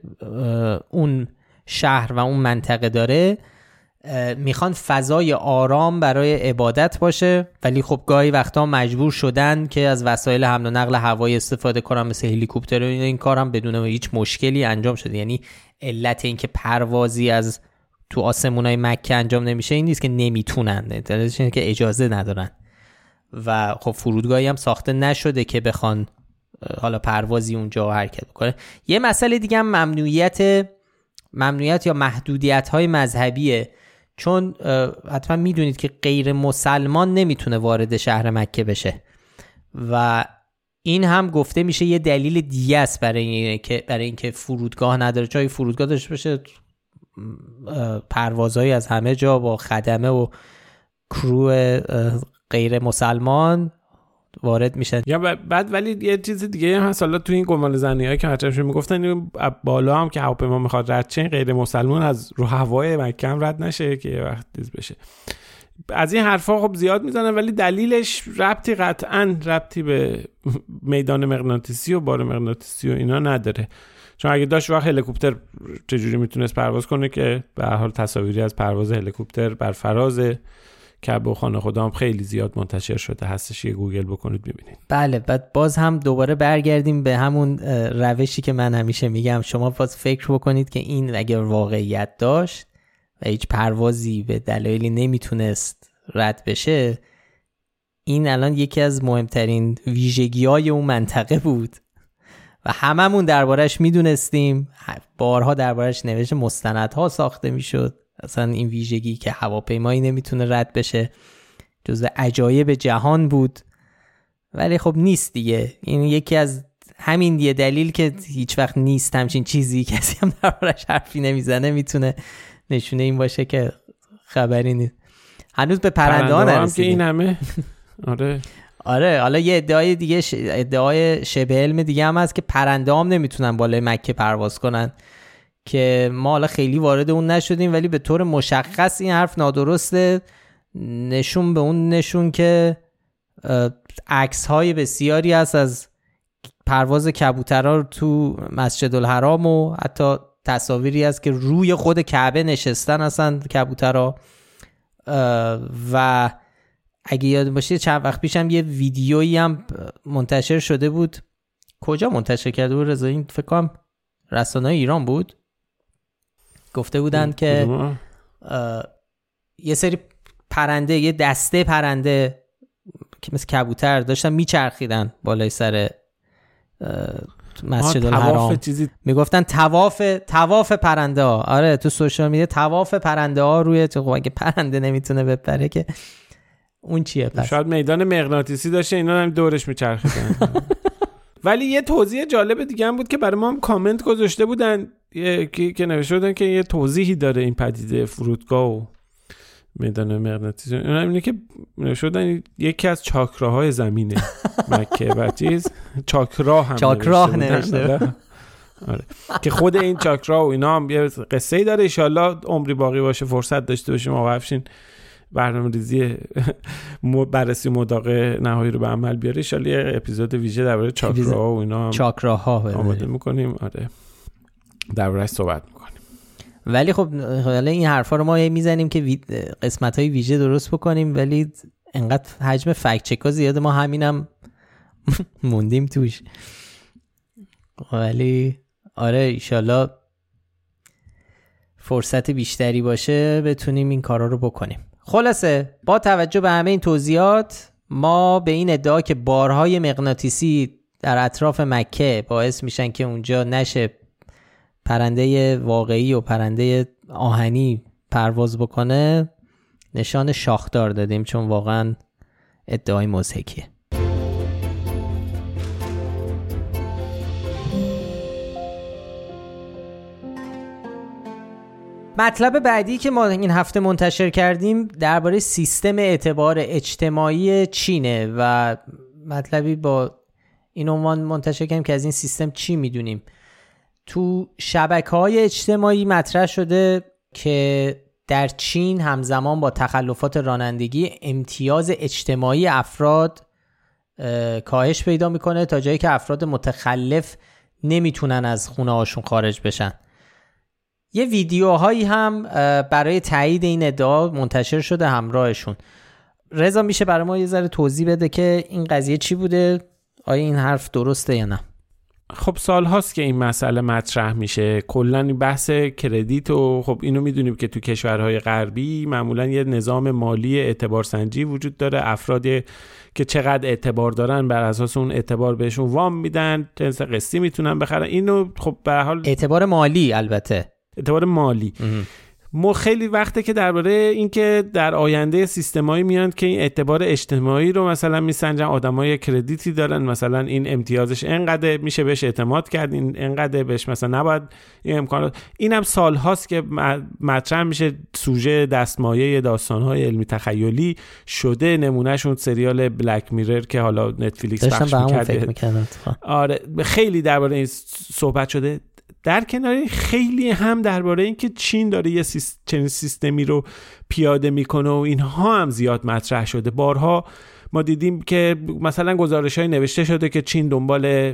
اون شهر و اون منطقه داره می‌خوان فضای آرام برای عبادت باشه. ولی خب گاهی وقتا مجبور شدن که از وسایل حمل و نقل هوایی استفاده کنن مثل هلیکوپتر این, این کارم بدون هیچ مشکلی انجام شده. یعنی علت اینکه پروازی از تو آسمونای مکه انجام نمیشه این نیست که نمی‌تونن. اینه که اجازه ندارن. و خب فرودگاهی هم ساخته نشده که بخوان حالا پروازی اونجا حرکت بکنه یه مسئله دیگه هم ممنوعیت ممنوعیت یا محدودیت های مذهبیه. چون حتما می‌دونید که غیر مسلمان نمی‌تونه وارد شهر مکه بشه. و این هم گفته میشه یه دلیل دیگه است برای اینکه برای اینکه فرودگاه نداره. جای فرودگاه داشته باشه پروازهایی از همه جا با خدمه و کرو غیر مسلمان وارد میشن یا بعد ولی یه چیز دیگه هم هست. حالا تو این گمان زنی که هرچند می‌گفتن بالا هم که هواپیما می‌خواد رد چه غیر مسلمان از رو هوای مکه رد نشه که یه وقت دیز بشه. از این حرفا خب زیاد می‌زنن ولی دلیلش ربطی قطعا ربطی به میدان مغناطیسی و بار مغناطیسی و اینا نداره. چون اگه داشت وقت هلیکوپتر چجوری می‌تونست پرواز کنه که به حال تصاویری از پرواز هلیکوپتر بر فراز کب و خانه خدا هم خیلی زیاد منتشر شده. هستش یه گوگل بکنید ببینید. بله بعد باز هم دوباره برگردیم به همون روشی که من همیشه میگم. شما باز فکر بکنید که این اگر واقعیت داشت و هیچ پروازی به دلایلی نمی‌تونست رد بشه این الان یکی از مهمترین ویژگی های اون منطقه بود. و هممون دربارش می‌دونستیم. بارها دربارش نوشته مستندها ساخته می‌شد. اصلا این ویژگی که هواپیمایی نمی‌تونه رد بشه جزو عجایب جهان بود. ولی خب نیست دیگه. این یکی از همین دیگه دلیل که هیچ وقت نیست همچین چیزی کسی هم دربارش حرفی نمی‌زنه می‌تونه نشونه این باشه که خبری نیست. هنوز به پرنده ها که این همه. آره. آره حالا یه ادعای دیگه ش... ادعای شبه علم دیگه هم هست که پرنده هم نمی‌تونن بالای مکه پرواز کنن. که ما حالا خیلی وارد اون نشدیم ولی به طور مشخص این حرف نادرسته. نشون به اون نشون که عکس های بسیاری هست از پرواز کبوترها تو مسجد الحرام و حتی تصاویری هست که روی خود کعبه نشستن هستن کبوترها. و اگه یاد باشه چند وقت پیشم یه ویدیویی هم منتشر شده بود. کجا منتشر کرده بود رضا؟ این فکر کنم رسانه ایران بود. گفته بودن که یه سری پرنده یه دسته پرنده که مثل کبوتر داشتن میچرخیدن بالای سر مسجد الحرام. می‌گفتن تواف تواف پرنده ها. آره تو سوشال میدیا تواف پرنده ها روی تو اگه پرنده نمی‌تونه بپره که اون چیه پس؟ شاید میدان مغناطیسی داشته اینا هم دورش میچرخیدن. ولی یه توضیح جالب دیگه هم بود که برای ما هم کامنت گذاشته بودن که که نوشته بودن که یه توضیحی داره این پدیده فرودگاه و میدان مغناطیسی. اون اینه که نوشته یکی از چاکراهای زمینه مکه و چیز. چاکرا هم چاکراه نوشته. آره. آره. که خود این چاکرا و اینا هم یه قصه ای داره. ایشالله عمری باقی باشه فرصت داشته باشیم. آقا افشین برنامه ریزی بررسی مداقه نهایی رو به عمل بیاره. ایشالله یه اپیزود ویژه درباره چاکرا و اینا هم چاکراها آماده می‌کنیم. آره. دربارهش صحبت می‌کنیم. ولی خب حالا این حرفا رو ما می‌زنیم که قسمت های ویژه درست بکنیم ولی انقدر حجم فکت چکا زیاده. ما همینم موندیم توش. ولی آره ایشالله فرصت بیشتری باشه بتونیم این کارا رو بکنیم. خلاصه با توجه به همه این توضیحات ما به این ادعا که بارهای مغناطیسی در اطراف مکه باعث میشن که اونجا نشه پرنده واقعی و پرنده آهنی پرواز بکنه نشان شاخدار دادیم چون واقعا ادعای مزهکیه مطلب بعدی که ما این هفته منتشر کردیم درباره سیستم اعتبار اجتماعی چینه و مطلبی با این عنوان منتشر کردیم که از این سیستم چی می‌دونیم؟ تو شبکه های اجتماعی مطرح شده که در چین همزمان با تخلفات رانندگی امتیاز اجتماعی افراد کاهش پیدا می‌کنه تا جایی که افراد متخلف نمی‌تونن از خونه هاشون خارج بشن. یه ویدیوهایی هم برای تایید این ادعا منتشر شده همراهشون. رضا میشه برای ما یه ذره توضیح بده که این قضیه چی بوده؟ آیا این حرف درسته یا نه؟ خب سال هاست که این مسئله مطرح میشه. کلا این بحث کردیت و خب اینو می‌دونیم که تو کشورهای غربی معمولا یه نظام مالی اعتبار سنجی وجود داره. افرادی که چقدر اعتبار دارن بر اساس اون اعتبار بهشون وام میدن جنس قسطی می‌تونن بخرن. اینو خب به حال اعتبار مالی البته. اعتبار مالی. ما خیلی وقته که درباره اینکه در آینده سیستمایی میان که این اعتبار اجتماعی رو مثلا میسنجن آدمای کردیتی دارن مثلا این امتیازش انقدر میشه بهش اعتماد کرد این انقدر بهش مثلا نباید این امکانات اینم سال هاست که مطرح میشه سوژه دستمایه داستانهای علمی تخیلی شده نمونهشون سریال بلک میرر که حالا نتفلیکس پخش می‌کرده. آره خیلی درباره این صحبت شده. در کنار خیلی هم درباره اینکه چین داره یه چنین سیستمی رو پیاده می‌کنه و اینها هم زیاد مطرح شده. بارها ما دیدیم که مثلا گزارش های نوشته شده که چین دنبال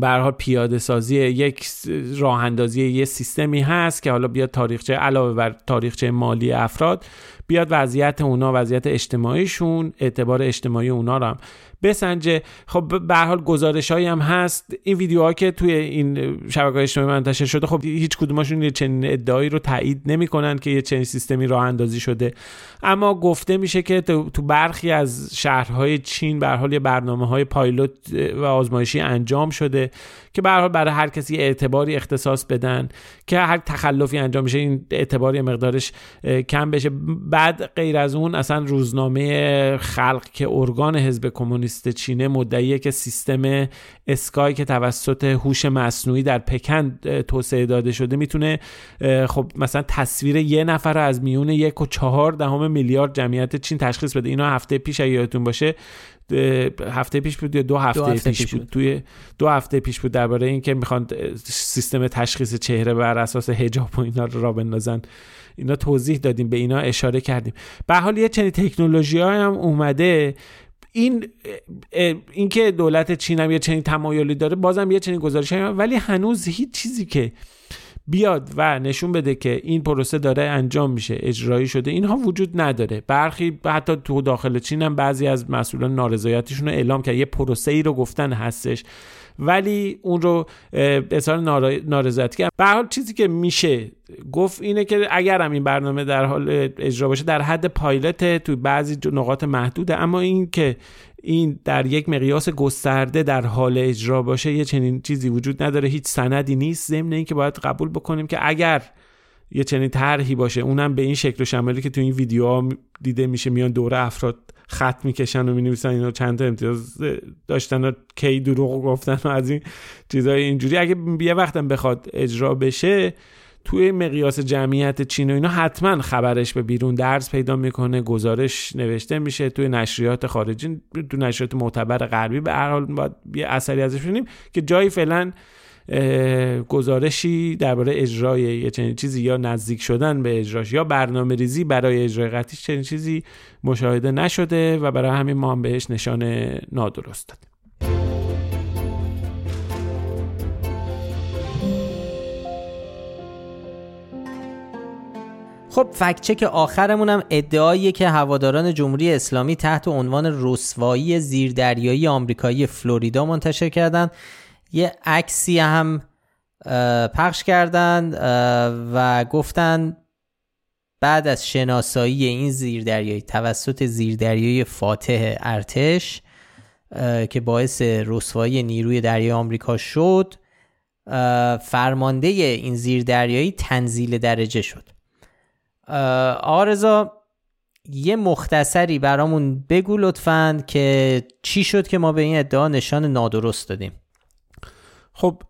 به پیاده سازی یک راه اندازی یه سیستمی هست که حالا بیاد تاریخچه علاوه بر تاریخچه مالی افراد بیاد وضعیت اونا وضعیت اجتماعیشون اعتبار اجتماعی اونا رو هم بسنجه. خب به حال گزارش هایی هم هست. این ویدیوها که توی این شبکه اجتماعی منتشر شده خب هیچ کدومشون یه چنین ادعایی رو تایید نمی‌کنن که یه چنین سیستمی راه اندازی شده. اما گفته میشه که تو برخی از شهرهای چین به حال یه برنامه های پایلوت و آزمایشی انجام شده که به حال برای هر کسی اعتباری اختصاص بدن که هر تخلفی انجام میشه این اعتباری مقدارش کم بشه. بعد غیر از اون اصلا روزنامه خلق که ارگان حزب کمونیست چینه مدعیه که سیستم اسکای که توسط هوش مصنوعی در پکن توسعه داده شده می‌تونه خب مثلا تصویر یه نفر از میون یک و چهار دهم میلیارد جمعیت چین تشخیص بده. اینا هفته پیش یادتون باشه هفته پیش بود یا دو هفته, دو هفته پیش, بود. توی دو هفته پیش بود درباره اینکه می‌خوان سیستم تشخیص چهره بر اساس حجاب و اینا رو را بندازن. اینا توضیح دادیم به اینا اشاره کردیم. به حال یه چنین تکنولوژی هم اومده. این اینکه دولت چین هم یه چنین تمایلی داره بازم یه چنین گزارش ولی هنوز هیچ چیزی که بیاد و نشون بده که این پروسه داره انجام میشه اجرایی شده اینها وجود نداره. برخی حتی تو داخل چین هم بعضی از مسئولان نارضایتیشون رو اعلام کرد. یه پروسه ای رو گفتن هستش. ولی اون رو اظهار نارضایتی کرد به حال چیزی که میشه گفت اینه که اگر هم این برنامه در حال اجرا باشه در حد پایلت تو بعضی نقاط محدوده. اما این که این در یک مقیاس گسترده در حال اجرا باشه یه چنین چیزی وجود نداره هیچ سندی نیست. ضمن اینکه باید قبول بکنیم که اگر یه چنین طرحی باشه اونم به این شکل و شمالی که تو این ویدیوها دیده میشه میان دوره افراد خط می‌کشن و می‌نویسن اینا چند تا امتیاز داشتن و کی دروغ گفتن و از این چیزای اینجوری. اگه یه وقتم بخواد اجرا بشه توی مقیاس جمعیت چین و اینا حتما خبرش به بیرون درس پیدا می‌کنه گزارش نوشته میشه. توی نشریات خارجی تو نشریات معتبر غربی به هر حال باید یه اثری ازش ببینیم که جایی فعلا گزارشی درباره اجرای یه چنین چیزی یا نزدیک شدن به اجراش یا برنامه ریزی برای اجرای قطعی چنین چیزی مشاهده نشده و برای همین ما هم بهش نشان نادرست دادیم. خب فکچک آخرمون هم ادعاییه که هواداران جمهوری اسلامی تحت عنوان رسوایی زیردریایی آمریکایی فلوریدا منتشر کردن یه عکسی هم پخش کردند و گفتن بعد از شناسایی این زیردریایی توسط زیردریایی فاتح ارتش که باعث رسوایی نیروی دریای آمریکا شد فرمانده این زیردریایی تنزیل درجه شد. آرزا یه مختصری برامون بگو لطفا که چی شد که ما به این ادعا نشان نادرست دادیم. خب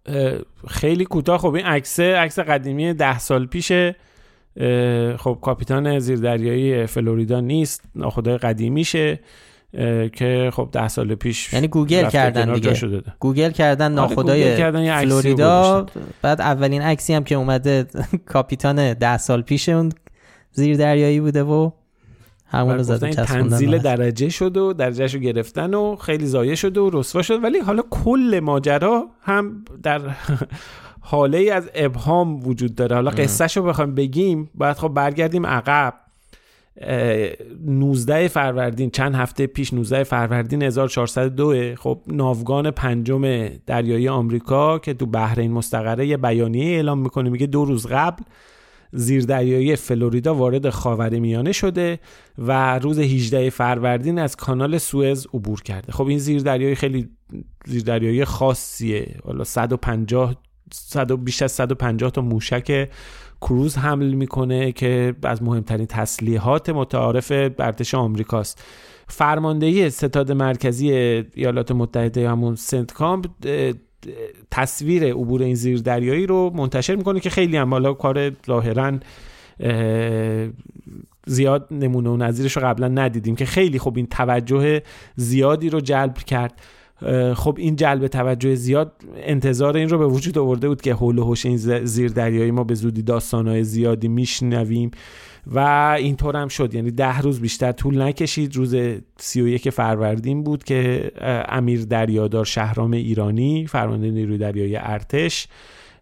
خیلی کوتاه. خب این عکس عکس قدیمی ده سال پیشه. خب کاپیتان زیردریایی فلوریدا نیست ناخدای قدیمیشه که خب ده سال پیش یعنی گوگل کردن دیگه. شده گوگل کردن آره، ناخدای فلوریدا. بعد اولین عکسی هم که اومده کاپیتان ده سال پیش اون زیر دریایی بوده و همون رو زدن تنزل درجه شد و درجهشو گرفتن و خیلی ضایع شد و رسوا شد. ولی حالا کل ماجرا هم در حاله ای از ابهام وجود داره. حالا قصهشو رو بخوایم بگیم. باید خب برگردیم عقب. 19 فروردین چند هفته پیش 19 فروردین 1402 خب ناوگان پنجم دریایی آمریکا که تو بحرین مستقره یه بیانیه اعلام می‌کنه میگه دو روز قبل زیردریایی فلوریدا وارد خاورمیانه شده و روز 18 فروردین از کانال سوئز عبور کرده. خب این زیردریایی خیلی زیردریایی خاصیه. حالا 150 100 بیش از 150 تا موشک کروز حمل می‌کنه که از مهمترین تسلیحات متعارف ارتش آمریکاست. فرماندهی ستاد مرکزی ایالات متحده همون سنتکام تصویر عبور این زیر دریایی رو منتشر می‌کنه که خیلی هم بالا کار ظاهرا زیاد نمونه و نظیرش رو قبلا ندیدیم که خیلی خوب این توجه زیادی رو جلب کرد. خب این جلب توجه زیاد انتظار این رو به وجود آورده بود که حول و حوش این زیر دریایی ما به زودی داستانهای زیادی میشنویم. و اینطور هم شد. یعنی ده روز بیشتر طول نکشید. روز سی و یک فروردین بود که امیر دریادار شهرام ایرانی فرمانده نیروی دریایی ارتش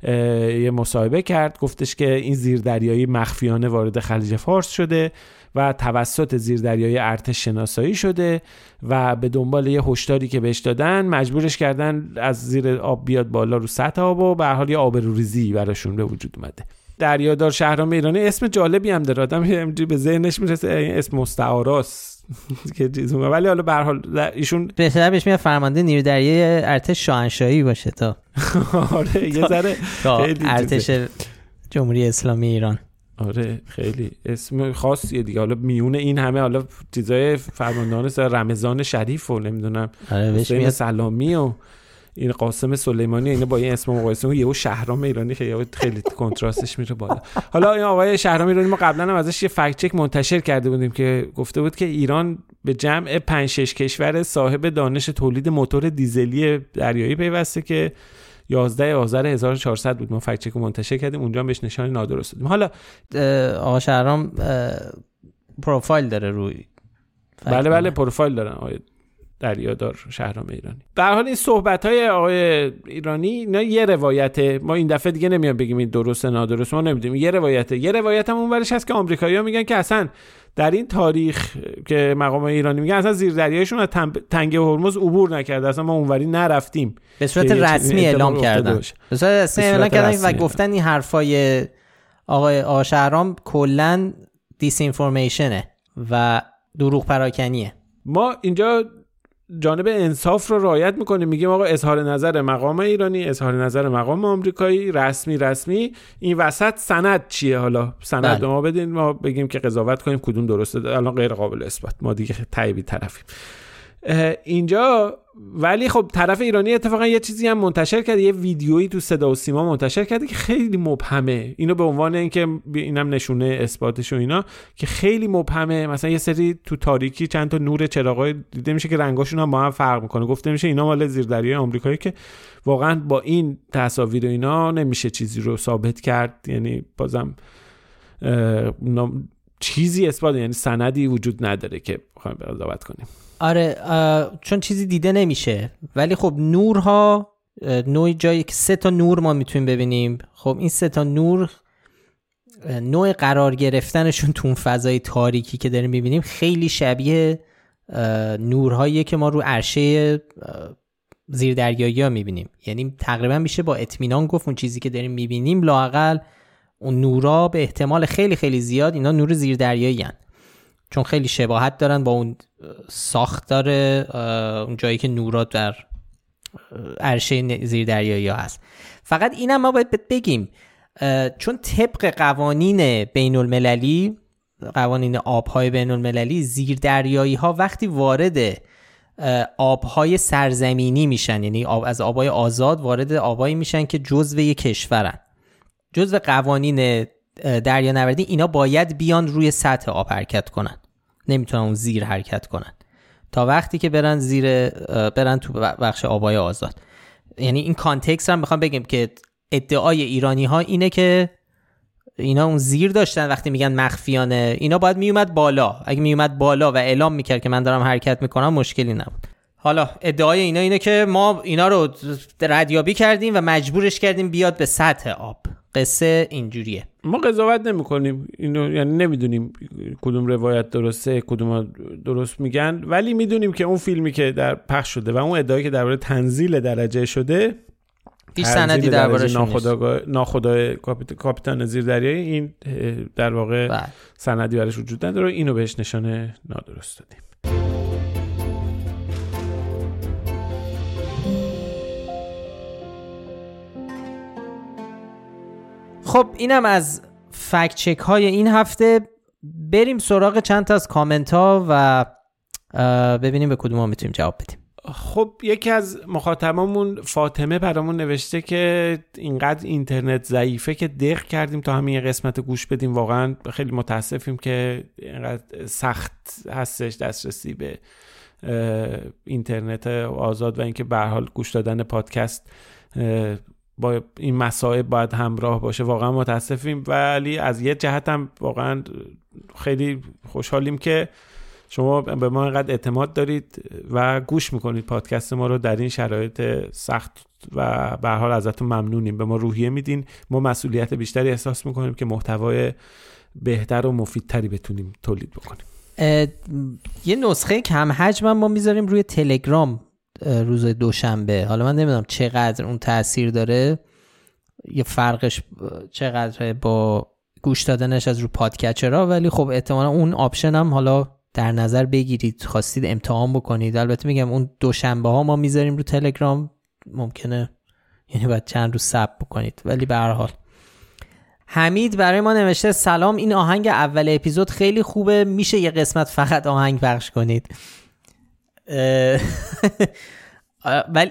یه مصاحبه کرد. گفتش که این زیر دریایی مخفیانه وارد خلیج فارس شده و توسط زیردریایی ارتش شناسایی شده و به دنبال یه هشداری که بهش دادن مجبورش کردن از زیر آب بیاد بالا رو سطح آب و به حال یه آبروریزی براشون به وجود اومده. دریادار شهرام ایرانی اسم جالبی هم داره. آدم به ذهنش می‌رسه این اسم مستعاراست. که ولی حالا به حال ایشون بهتر بهش میاد فرمانده نیرو دریایی ارتش شاهنشاهی باشه تا. آره یه ذره ارتش جمهوری اسلامی ایران. آره خیلی اسم خاصیه دیگه. حالا میونه این همه حالا چیزای فرماندهان رمضان شریف و نمی‌دونم آره سلامی و این قاسم سلیمانی اینه با این اسم مقایسه یهو شهرام ایرانی خیلی خیلی کنتراستش میره بالا. حالا این آقای شهرام ایرانی ما قبلا هم ازش یه فکت چک منتشر کرده بودیم که گفته بود که ایران به جمع 5 6 کشور صاحب دانش تولید موتور دیزلی دریایی پیوسته که 11 آذر 1400 بود. ما فکت چک منتشر کردیم. اونجا بهش نشان نادرست دادیم. حالا آقا شهرام پروفایل داره روی. بله بله پروفایل دارن آقای دریادار شهرام ایرانی. به حال این صحبت های آقای ایرانی اینا یه روایته. ما این دفعه دیگه نمیان بگیم این درسته نادرست ما نمی‌دونیم. یه روایته. یه روایت هم اونورش هست که آمریکایی‌ها میگن که اصلا در این تاریخ که مقام ایرانی میگن اصلا زیر دریایشون از تنگه هرمز عبور نکرده. اصلا ما اونوری نرفتیم به صورت رسمی اعلام کردن. به صورت رسمی اعلام کردن و گفتن این حرفای آقای آشهرام کلا دیس و دروغ پراکنیه ما اینجا جانب انصاف رو رعایت می‌کنیم میگیم آقا اظهار نظر مقام ایرانی اظهار نظر مقام آمریکایی رسمی رسمی. این وسط سند چیه حالا؟ سند بله. ما بدین ما بگیم که قضاوت کنیم کدوم درسته؟ الان غیر قابل اثبات. ما دیگه تایبی طرفیم. اینجا ولی خب طرف ایرانی اتفاقا یه چیزی هم منتشر کرده یه ویدیویی تو صدا و سیما منتشر کرده که خیلی مبهمه. اینو به عنوان اینکه اینم نشونه اثباتش و اینا که خیلی مبهمه. مثلا یه سری تو تاریکی چند تا نور چراغای دیده میشه که رنگاشون هم با هم فرق می‌کنه. گفته میشه اینا مال زیردریای آمریکایی که واقعا با این تصاویر و اینا نمیشه چیزی رو ثابت کرد. یعنی بازم چیزی اثبات یعنی سندی وجود نداره که بخوایم قضاوت کنیم. آره چون چیزی دیده نمیشه. ولی خب نورها نوع جایی که سه تا نور ما می‌تونیم ببینیم. خب این سه تا نور نوع قرار گرفتنشون تو اون فضای تاریکی که داریم می‌بینیم خیلی شبیه نورهایی که ما رو عرشه زیر دریایی ها می‌بینیم. یعنی تقریبا میشه با اطمینان گفت اون چیزی که داریم می‌بینیم. لاقل اون نورا به احتمال خیلی خیلی زیاد اینا نور زیر دریایی چون خیلی شباهت دارن با اون ساختار اون جایی که نورا در عرشه زیر دریایی ها هست. فقط اینم ما باید بگیم چون طبق قوانین بین المللی قوانین آبهای بین المللی زیر دریایی ها وقتی وارد آبهای سرزمینی میشن یعنی آب از آبهای آزاد وارد آبهایی میشن که جزو یک کشورن. جزو قوانین دریا نوردی اینا باید بیان روی سطح آب حرکت کنن. نمی‌تونن اون زیر حرکت کنن. تا وقتی که برن زیر برن تو بخش آبای آزاد. یعنی این کانتکست هم می‌خوام بگم که ادعای ایرانی ها اینه که اینا اون زیر داشتن وقتی میگن مخفیانه اینا باید میومد بالا. اگه میومد بالا و اعلام می‌کرد که من دارم حرکت می‌کنم مشکلی نبود. حالا ادعای اینا اینه که ما اینا رو ردیابی کردیم و مجبورش کردیم بیاد به سطح آب. قصه اینجوریه. ما قضاوت نمی کنیم اینو یعنی نمی‌دونیم کدوم روایت درسته کدوم درست میگن. ولی می‌دونیم که اون فیلمی که در پخش شده و اون ادعایی که درباره تنزیل درجه شده هیچ سندی دربارش ناخدای کاپیتان زیردریایی این در واقع بله. سندی برش وجود نداره. اینو بهش نشانه نادرست دادیم. خب اینم از فکت چک های این هفته. بریم سراغ چند تا از کامنت ها و ببینیم به کدوم ها می‌تونیم جواب بدیم. خب یکی از مخاطبامون فاطمه برامون نوشته که اینقدر اینترنت ضعیفه که دق کردیم تا همین قسمت گوش بدیم. واقعا خیلی متاسفیم که اینقدر سخت هستش دسترسی به اینترنت آزاد و اینکه به حال گوش دادن پادکست با این مسائل باید همراه باشه. واقعا متاسفیم. ولی از یه جهت هم واقعا خیلی خوشحالیم که شما به ما اینقدر اعتماد دارید و گوش می‌کنید. پادکست ما رو در این شرایط سخت و به حال ازتون ممنونیم. به ما روحیه میدین. ما مسئولیت بیشتری احساس می‌کنیم که محتوای بهتر و مفیدتری بتونیم تولید بکنیم. یه نسخه کم حجم ما می‌ذاریم روی تلگرام. روز دوشنبه. حالا من نمی‌دونم چقدر اون تاثیر داره. یه فرقش چقدر با گوش دادنش از رو podcatcher ها ولی خب احتمالا اون option هم حالا در نظر بگیرید. خواستید امتحان بکنید. البته میگم اون دوشنبه ها ما می‌ذاریم رو تلگرام. ممکنه یعنی باید چند روز صبر بکنید. ولی به هر حال. حمید برای ما نوشته سلام این آهنگ اول اپیزود خیلی خوبه. میشه یه قسمت فقط آهنگ پخش کنید. ولی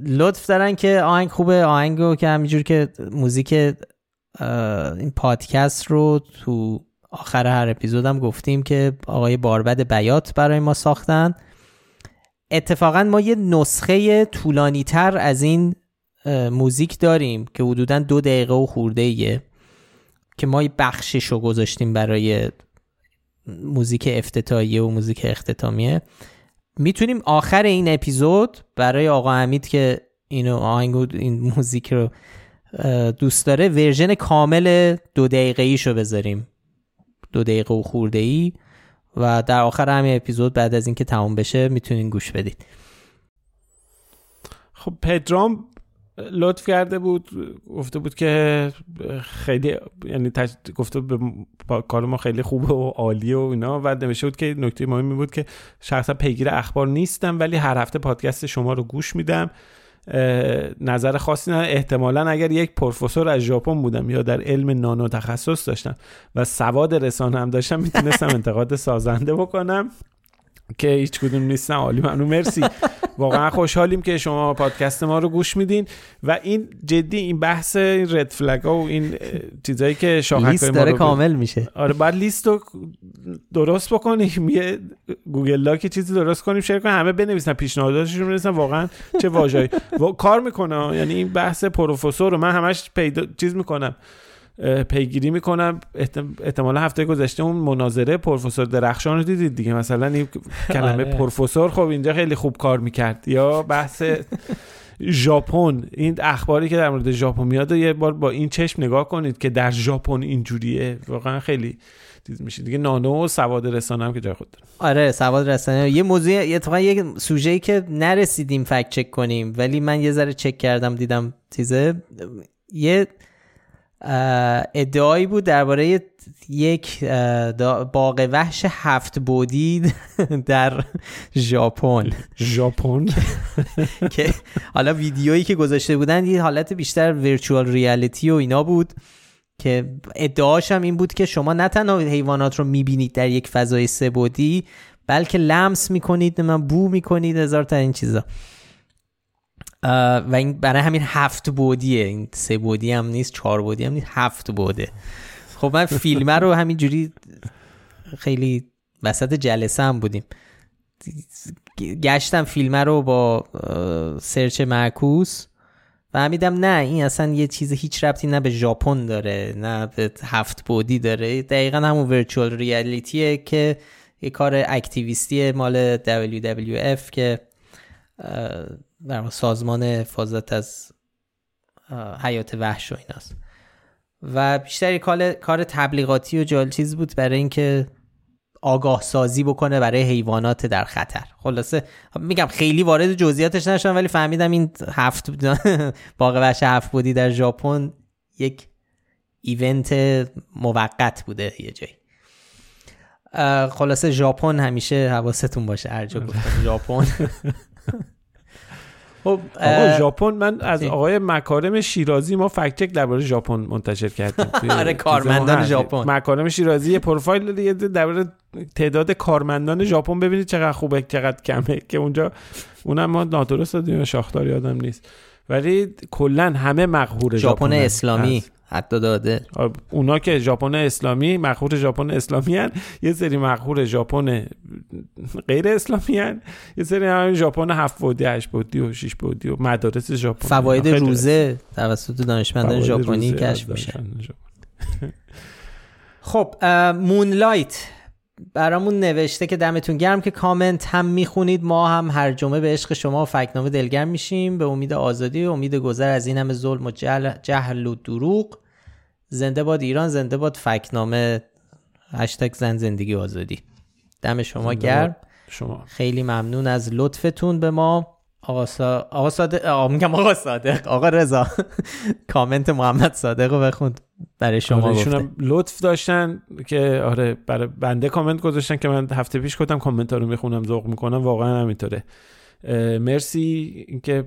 لطف دارن که آهنگ خوبه. آهنگ رو که همینجور که موزیک این پادکست رو تو آخر هر اپیزودم گفتیم که آقای باربد بیات برای ما ساختن. اتفاقا ما یه نسخه طولانی تر از این موزیک داریم که حدودا دو دقیقه و خورده ایه که ما بخشش رو گذاشتیم برای موزیک افتتاحیه و موزیک اختتامیه. می‌تونیم آخر این اپیزود برای آقا حمید که اینو آهنگ این موزیک رو دوست داره ورژن کامل دو دقیقه ایشو بذاریم. دو دقیقه و خورده ای و در آخر همین اپیزود بعد از اینکه تمام بشه می‌تونین گوش بدید خب پدرام لطف کرده بود گفته بود که خیلی یعنی تج... گفته به کار ما خیلی خوبه و عالیه و اینا. و نوشته بود که نکته مهمی بود که شخصا پیگیر اخبار نیستم ولی هر هفته پادکست شما رو گوش میدم. نظر خاصی نه احتمالا اگر یک پروفسور از ژاپن بودم یا در علم نانو تخصص داشتم و سواد رسانه هم داشتم می‌تونستم انتقاد سازنده بکنم. که هیچ کدوم نیستن عالی ممنون مرسی. واقعا خوشحالیم که شما پادکست ما رو گوش میدین. و این جدی این بحث این red flag و این چیزایی که شاخک لیست داره کامل میشه. آره بعد لیست رو درست بکنیم. یه Google Doc چیزی درست کنیم share کنیم همه بنویسن پیشنهاداتشون بنویسن. واقعا چه واژه‌ای. کار می‌کنه. یعنی این بحث پروفسور رو من همش پیدا چیز می‌کنم. پیگیری می‌کنم. احتمالا هفته گذشته اون مناظره پروفسور درخشان رو دیدید دیگه. مثلا این کلمه آره. پروفسور خب اینجا خیلی خوب کار می‌کرد. یا بحث ژاپن. این اخباری که در مورد ژاپن میاد یه بار با این چشم نگاه کنید که در ژاپن اینجوریه. واقعا خیلی چیز میشه. دیگه نانو و سواد رسانه هم که جای خود داره آره سواد رسانه یه موضوع اتفاقا یه سوژه‌ای که نرسیدیم فکت چک کنیم ولی من یه ذره چک کردم دیدم چیزه. یه ادعایی بود درباره یک باغ وحش هفت بودی در ژاپن. ژاپن؟ که حالا ویدیویی که گذاشته بودن یه حالت بیشتر ورچوال ریالیتی و اینا بود که ادعاش هم این بود که شما نه تنها حیوانات رو می‌بینید در یک فضای سه بودی بلکه لمس می‌کنید من بو می‌کنید هزار تا این چیزا. و این برای همین هفت بودیه این سه بودی هم نیست چهار بودی هم نیست هفت بوده خب من فیلم رو همینجوری خیلی وسط جلسه هم بودیم. گشتم فیلم رو با سرچ معکوس فهمیدم نه این اصلا یه چیز هیچ ربطی نه به ژاپن داره نه به هفت بودی داره. دقیقا همون ورچوال ریالیتیه که یه کار اکتیویستی مال WWF که در سازمان حفاظت از حیات وحش و ایناست. و بیشتر کار تبلیغاتی و جال چیز بود برای اینکه آگاه سازی بکنه برای حیوانات در خطر. خلاصه میگم خیلی وارد جزئیاتش نشدم ولی فهمیدم این هفت باغ وحش هفت بودی در ژاپن یک ایونت موقت بوده یه جایی. خلاصه ژاپن همیشه حواستون باشه هر جا گفتم. ژاپن. خب آقا ژاپن من از آقای مکارم شیرازی ما فکت چک درباره ژاپن منتشر کردیم. آره کارمندان ژاپن. مکارم شیرازی یه پروفایل یه درباره تعداد کارمندان ژاپن. ببینید چقدر خوبه چقدر کمه که اونجا اونم ما نادرست دادیم شاختار یادم نیست. ولی کلا همه مقهور ژاپن اسلامی. حتی داده. اونا که ژاپن اسلامی مخور ژاپن اسلامی هن. یه سری مخور ژاپن غیر اسلامی هن. یه سری هم ژاپن هفت بودی هشت بودی و شش بودی و مدارس ژاپن فواید روزه توسط دانشمندان ژاپنی کشف میشه. خب مونلایت. برامون نوشته که دمتون گرم که کامنت هم می‌خونید ما هم هر جمعه به عشق شما و فکنامه دلگرم میشیم. به امید آزادی و امید گذر از این همه ظلم و جهل و دروغ. زنده باد ایران زنده باد فکنامه. هشتگ زن زندگی آزادی. دم شما گرم. شما. خیلی ممنون از لطفتون به ما. آقا, سا... آقا صادق آقا میگم آقا صادق. آقا رضا. کامنت محمد صادق رو بخوند. برای شما آره لطف داشتن که آره برای بنده کامنت گذاشتن که من هفته پیش گفتم کامنت ها رو می‌خونم ذوق می‌کنم. واقعا همینطوره. مرسی اینکه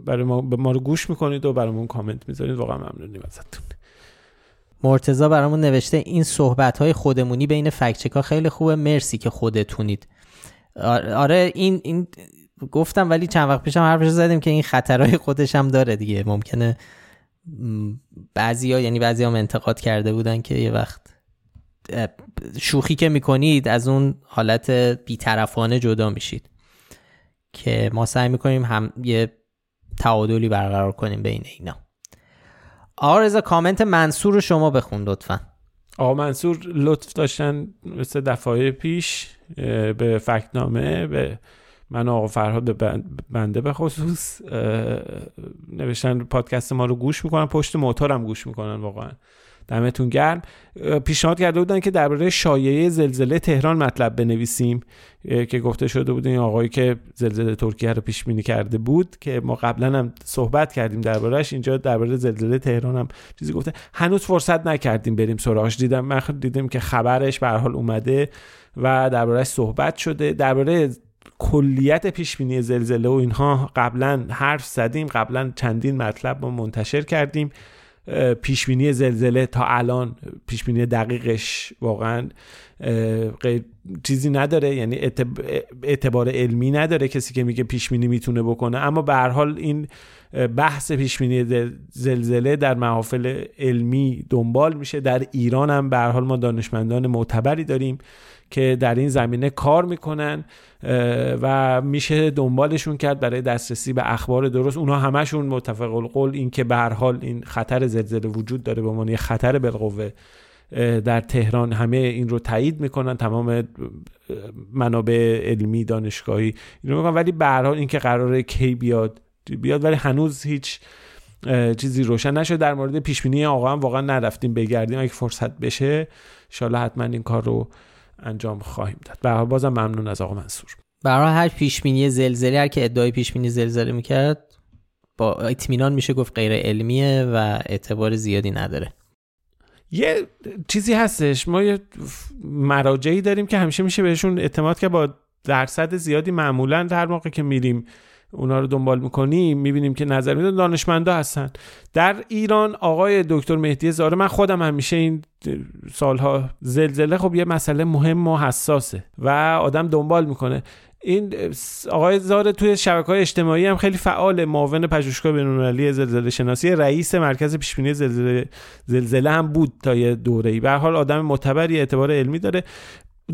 برای ما به ما رو گوش می‌کنید و برامون کامنت می‌ذارید. واقعا ممنونیم ازتون. مرتزا برامون نوشته این صحبت های خودمونی بین فکچکا خیلی خوبه. مرسی که خودتونید. آره این این گفتم ولی چند وقت پیشم حرفش زدیم که این خطرهای خودش هم داره دیگه. ممکنه بعضیا یعنی بعضی هم انتقاد کرده بودن که یه وقت شوخی که می‌کنید از اون حالت بیطرفانه جدا میشید. که ما سعی می‌کنیم هم یه تعادلی برقرار کنیم بین اینا. آقا رضا کامنت منصور رو شما بخون لطفا. آقا منصور لطف داشتن مثل دفعه پیش به فکنامه به من آقا فرهاد به بنده به خصوص نوشتن پادکست ما رو گوش می‌کنن پشت موتورم گوش می‌کنن واقعا. دمتون گرم. پیشنهاد کرده بودن که درباره شایعه زلزله تهران مطلب بنویسیم که گفته شده بود این آقایی که زلزله ترکیه رو پیش بینی کرده بود که ما قبلا هم صحبت کردیم دربارهش اینجا درباره زلزله تهران هم چیزی گفته. هنوز فرصت نکردیم بریم سراغش. دیدم من دیدیم که خبرش به حال اومده و دربارهش صحبت شده. درباره کلیت پیش بینی زلزله و اینها قبلا حرف زدیم قبلا چندین مطلب ما منتشر کردیم. پیش بینی زلزله تا الان پیش بینی دقیقش واقعا چیزی نداره. یعنی اعتبار علمی نداره کسی که میگه پیش بینی می‌تونه بکنه. اما به هر حال این بحث پیش بینی زلزله در محافل علمی دنبال میشه. در ایران هم به حال ما دانشمندان معتبری داریم که در این زمینه کار می‌کنن و میشه دنبالشون کرد برای دسترسی به اخبار درست. اونها همشون متفق القول این که به حال این خطر زلزله وجود داره. به عنوان خطر بالقوه در تهران همه این رو تایید می‌کنن. تمام منابع علمی دانشگاهی اینو می‌کنن. ولی به هر حال اینکه قراره کی بیاد بیاد ولی هنوز هیچ چیزی روشن نشد. در مورد پیش بینی آقا هم واقعا نرفتیم بگردیم. اگه فرصت بشه ان حتما این کار رو انجام خواهیم داد. به بازم ممنون از آقا منصور. برای هر پیش بینی زلزله هر که ادعای پیش بینی زلزله می‌کرد با اطمینان میشه گفت غیر علمیه و اعتبار زیادی نداره. یه چیزی هستش. ما یه مراجعی داریم که همیشه میشه بهشون اعتماد که با درصد زیادی معمولا در موقع که میریم اونا رو دنبال می‌کنیم می‌بینیم که نظر میدن دانشمندا هستن. در ایران آقای دکتر مهدی زاره من خودم همیشه این سالها زلزله خب یه مسئله مهم و حساسه و آدم دنبال می‌کنه. این آقای زاره توی شبکه های اجتماعی هم خیلی فعال معاون پژوهشگاه بین‌المللی زلزله شناسی رئیس مرکز پیشبینی زلزله زلزله هم بود تا یه دوره‌ای. به حال آدم معتبری اعتبار علمی داره.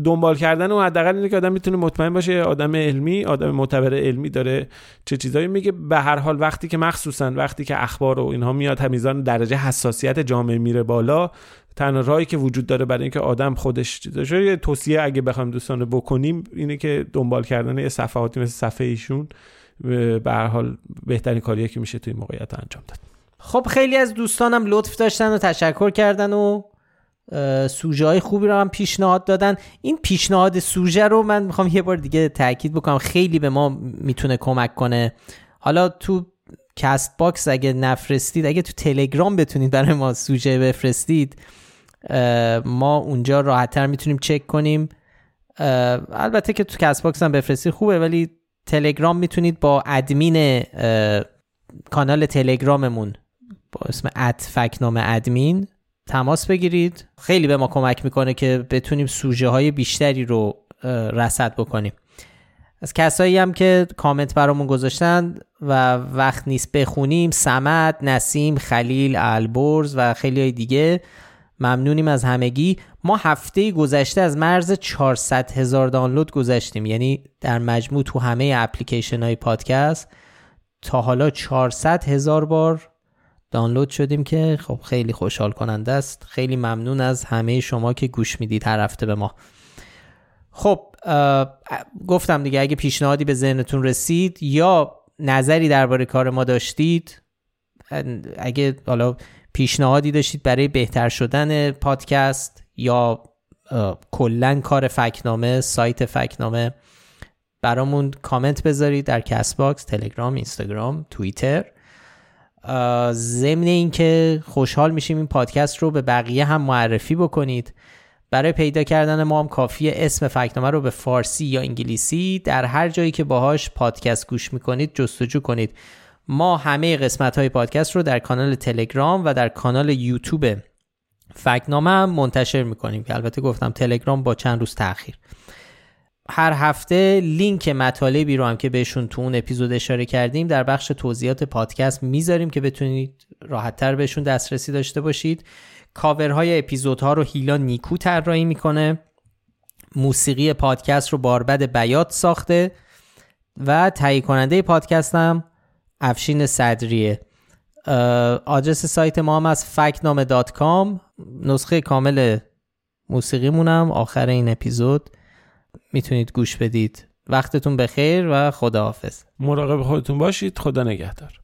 دنبال کردن و حداقل اینه که آدم می‌تونه مطمئن باشه آدم علمی آدم معتبر علمی داره چه چیزایی میگه. به هر حال وقتی که مخصوصا وقتی که اخبار و اینها میاد همیزان درجه حساسیت جامعه میره بالا تنها راهی که وجود داره برای اینکه آدم خودش یه توصیه اگه بخوایم دوستان بکنیم اینه که دنبال کردن یه صفحاتی مثل صفحه ایشون به هر حال بهترین کاریه که میشه توی موقعیت انجام داد. خب خیلی از دوستانم لطف داشتن و تشکر کردن و سوژه های خوبی رو هم پیشنهاد دادن. این پیشنهاد سوژه رو من می‌خوام یه بار دیگه تاکید بکنم. خیلی به ما می‌تونه کمک کنه. حالا تو CastBox اگه نفرستید اگه تو تلگرام بتونید برای ما سوژه بفرستید ما اونجا راحتتر می‌تونیم چک کنیم. البته که تو CastBox هم بفرستید خوبه ولی تلگرام می‌تونید با ادمین کانال تلگراممون با اسم at فکت‌نامه ادمین تماس بگیرید. خیلی به ما کمک می‌کنه که بتونیم سوژه های بیشتری رو رصد بکنیم. از کسایی هم که کامنت برامون گذاشتن و وقت نیست بخونیم سمت، نسیم، خلیل، البرز و خیلی های دیگه ممنونیم از همگی. ما هفته گذشته از مرز 400 هزار دانلود گذشتیم یعنی در مجموع تو همه اپلیکیشن های پادکست. تا حالا 400 هزار بار دانلود شدیم که خب خیلی خوشحال کننده است. خیلی ممنون از همه شما که گوش می‌دید هر هفته به ما. خب گفتم دیگه اگه پیشنهادی به ذهنتون رسید یا نظری درباره کار ما داشتید اگه حالا پیشنهادی داشتید برای بهتر شدن پادکست یا کلا کار فکت‌نامه سایت فکت‌نامه برامون کامنت بذارید در CastBox تلگرام اینستاگرام توییتر. ضمن اینکه خوشحال میشیم این پادکست رو به بقیه هم معرفی بکنید. برای پیدا کردن ما هم کافیه اسم فکت‌نامه رو به فارسی یا انگلیسی در هر جایی که باهاش پادکست گوش می‌کنید جستجو کنید. ما همه قسمت های پادکست رو در کانال تلگرام و در کانال یوتیوب فکنامه هم منتشر می‌کنیم که البته گفتم تلگرام با چند روز تاخیر. هر هفته لینک مطالبی رو هم که بهشون تو اون اپیزود اشاره کردیم در بخش توضیحات پادکست می‌ذاریم که بتونید راحتتر بهشون دسترسی داشته باشید. کاورهای اپیزودها رو هیلا نیکو طراحی می‌کنه. موسیقی پادکست رو باربد بیات ساخته و تهیه کننده پادکست هم افشین صدریه. آدرس سایت ما هم از فکنامه نسخه کامل موسیقیمونم آخر این اپیزود. می‌تونید گوش بدید. وقتتون بخیر و خداحافظ. مراقب خودتون باشید. خدا نگهدار.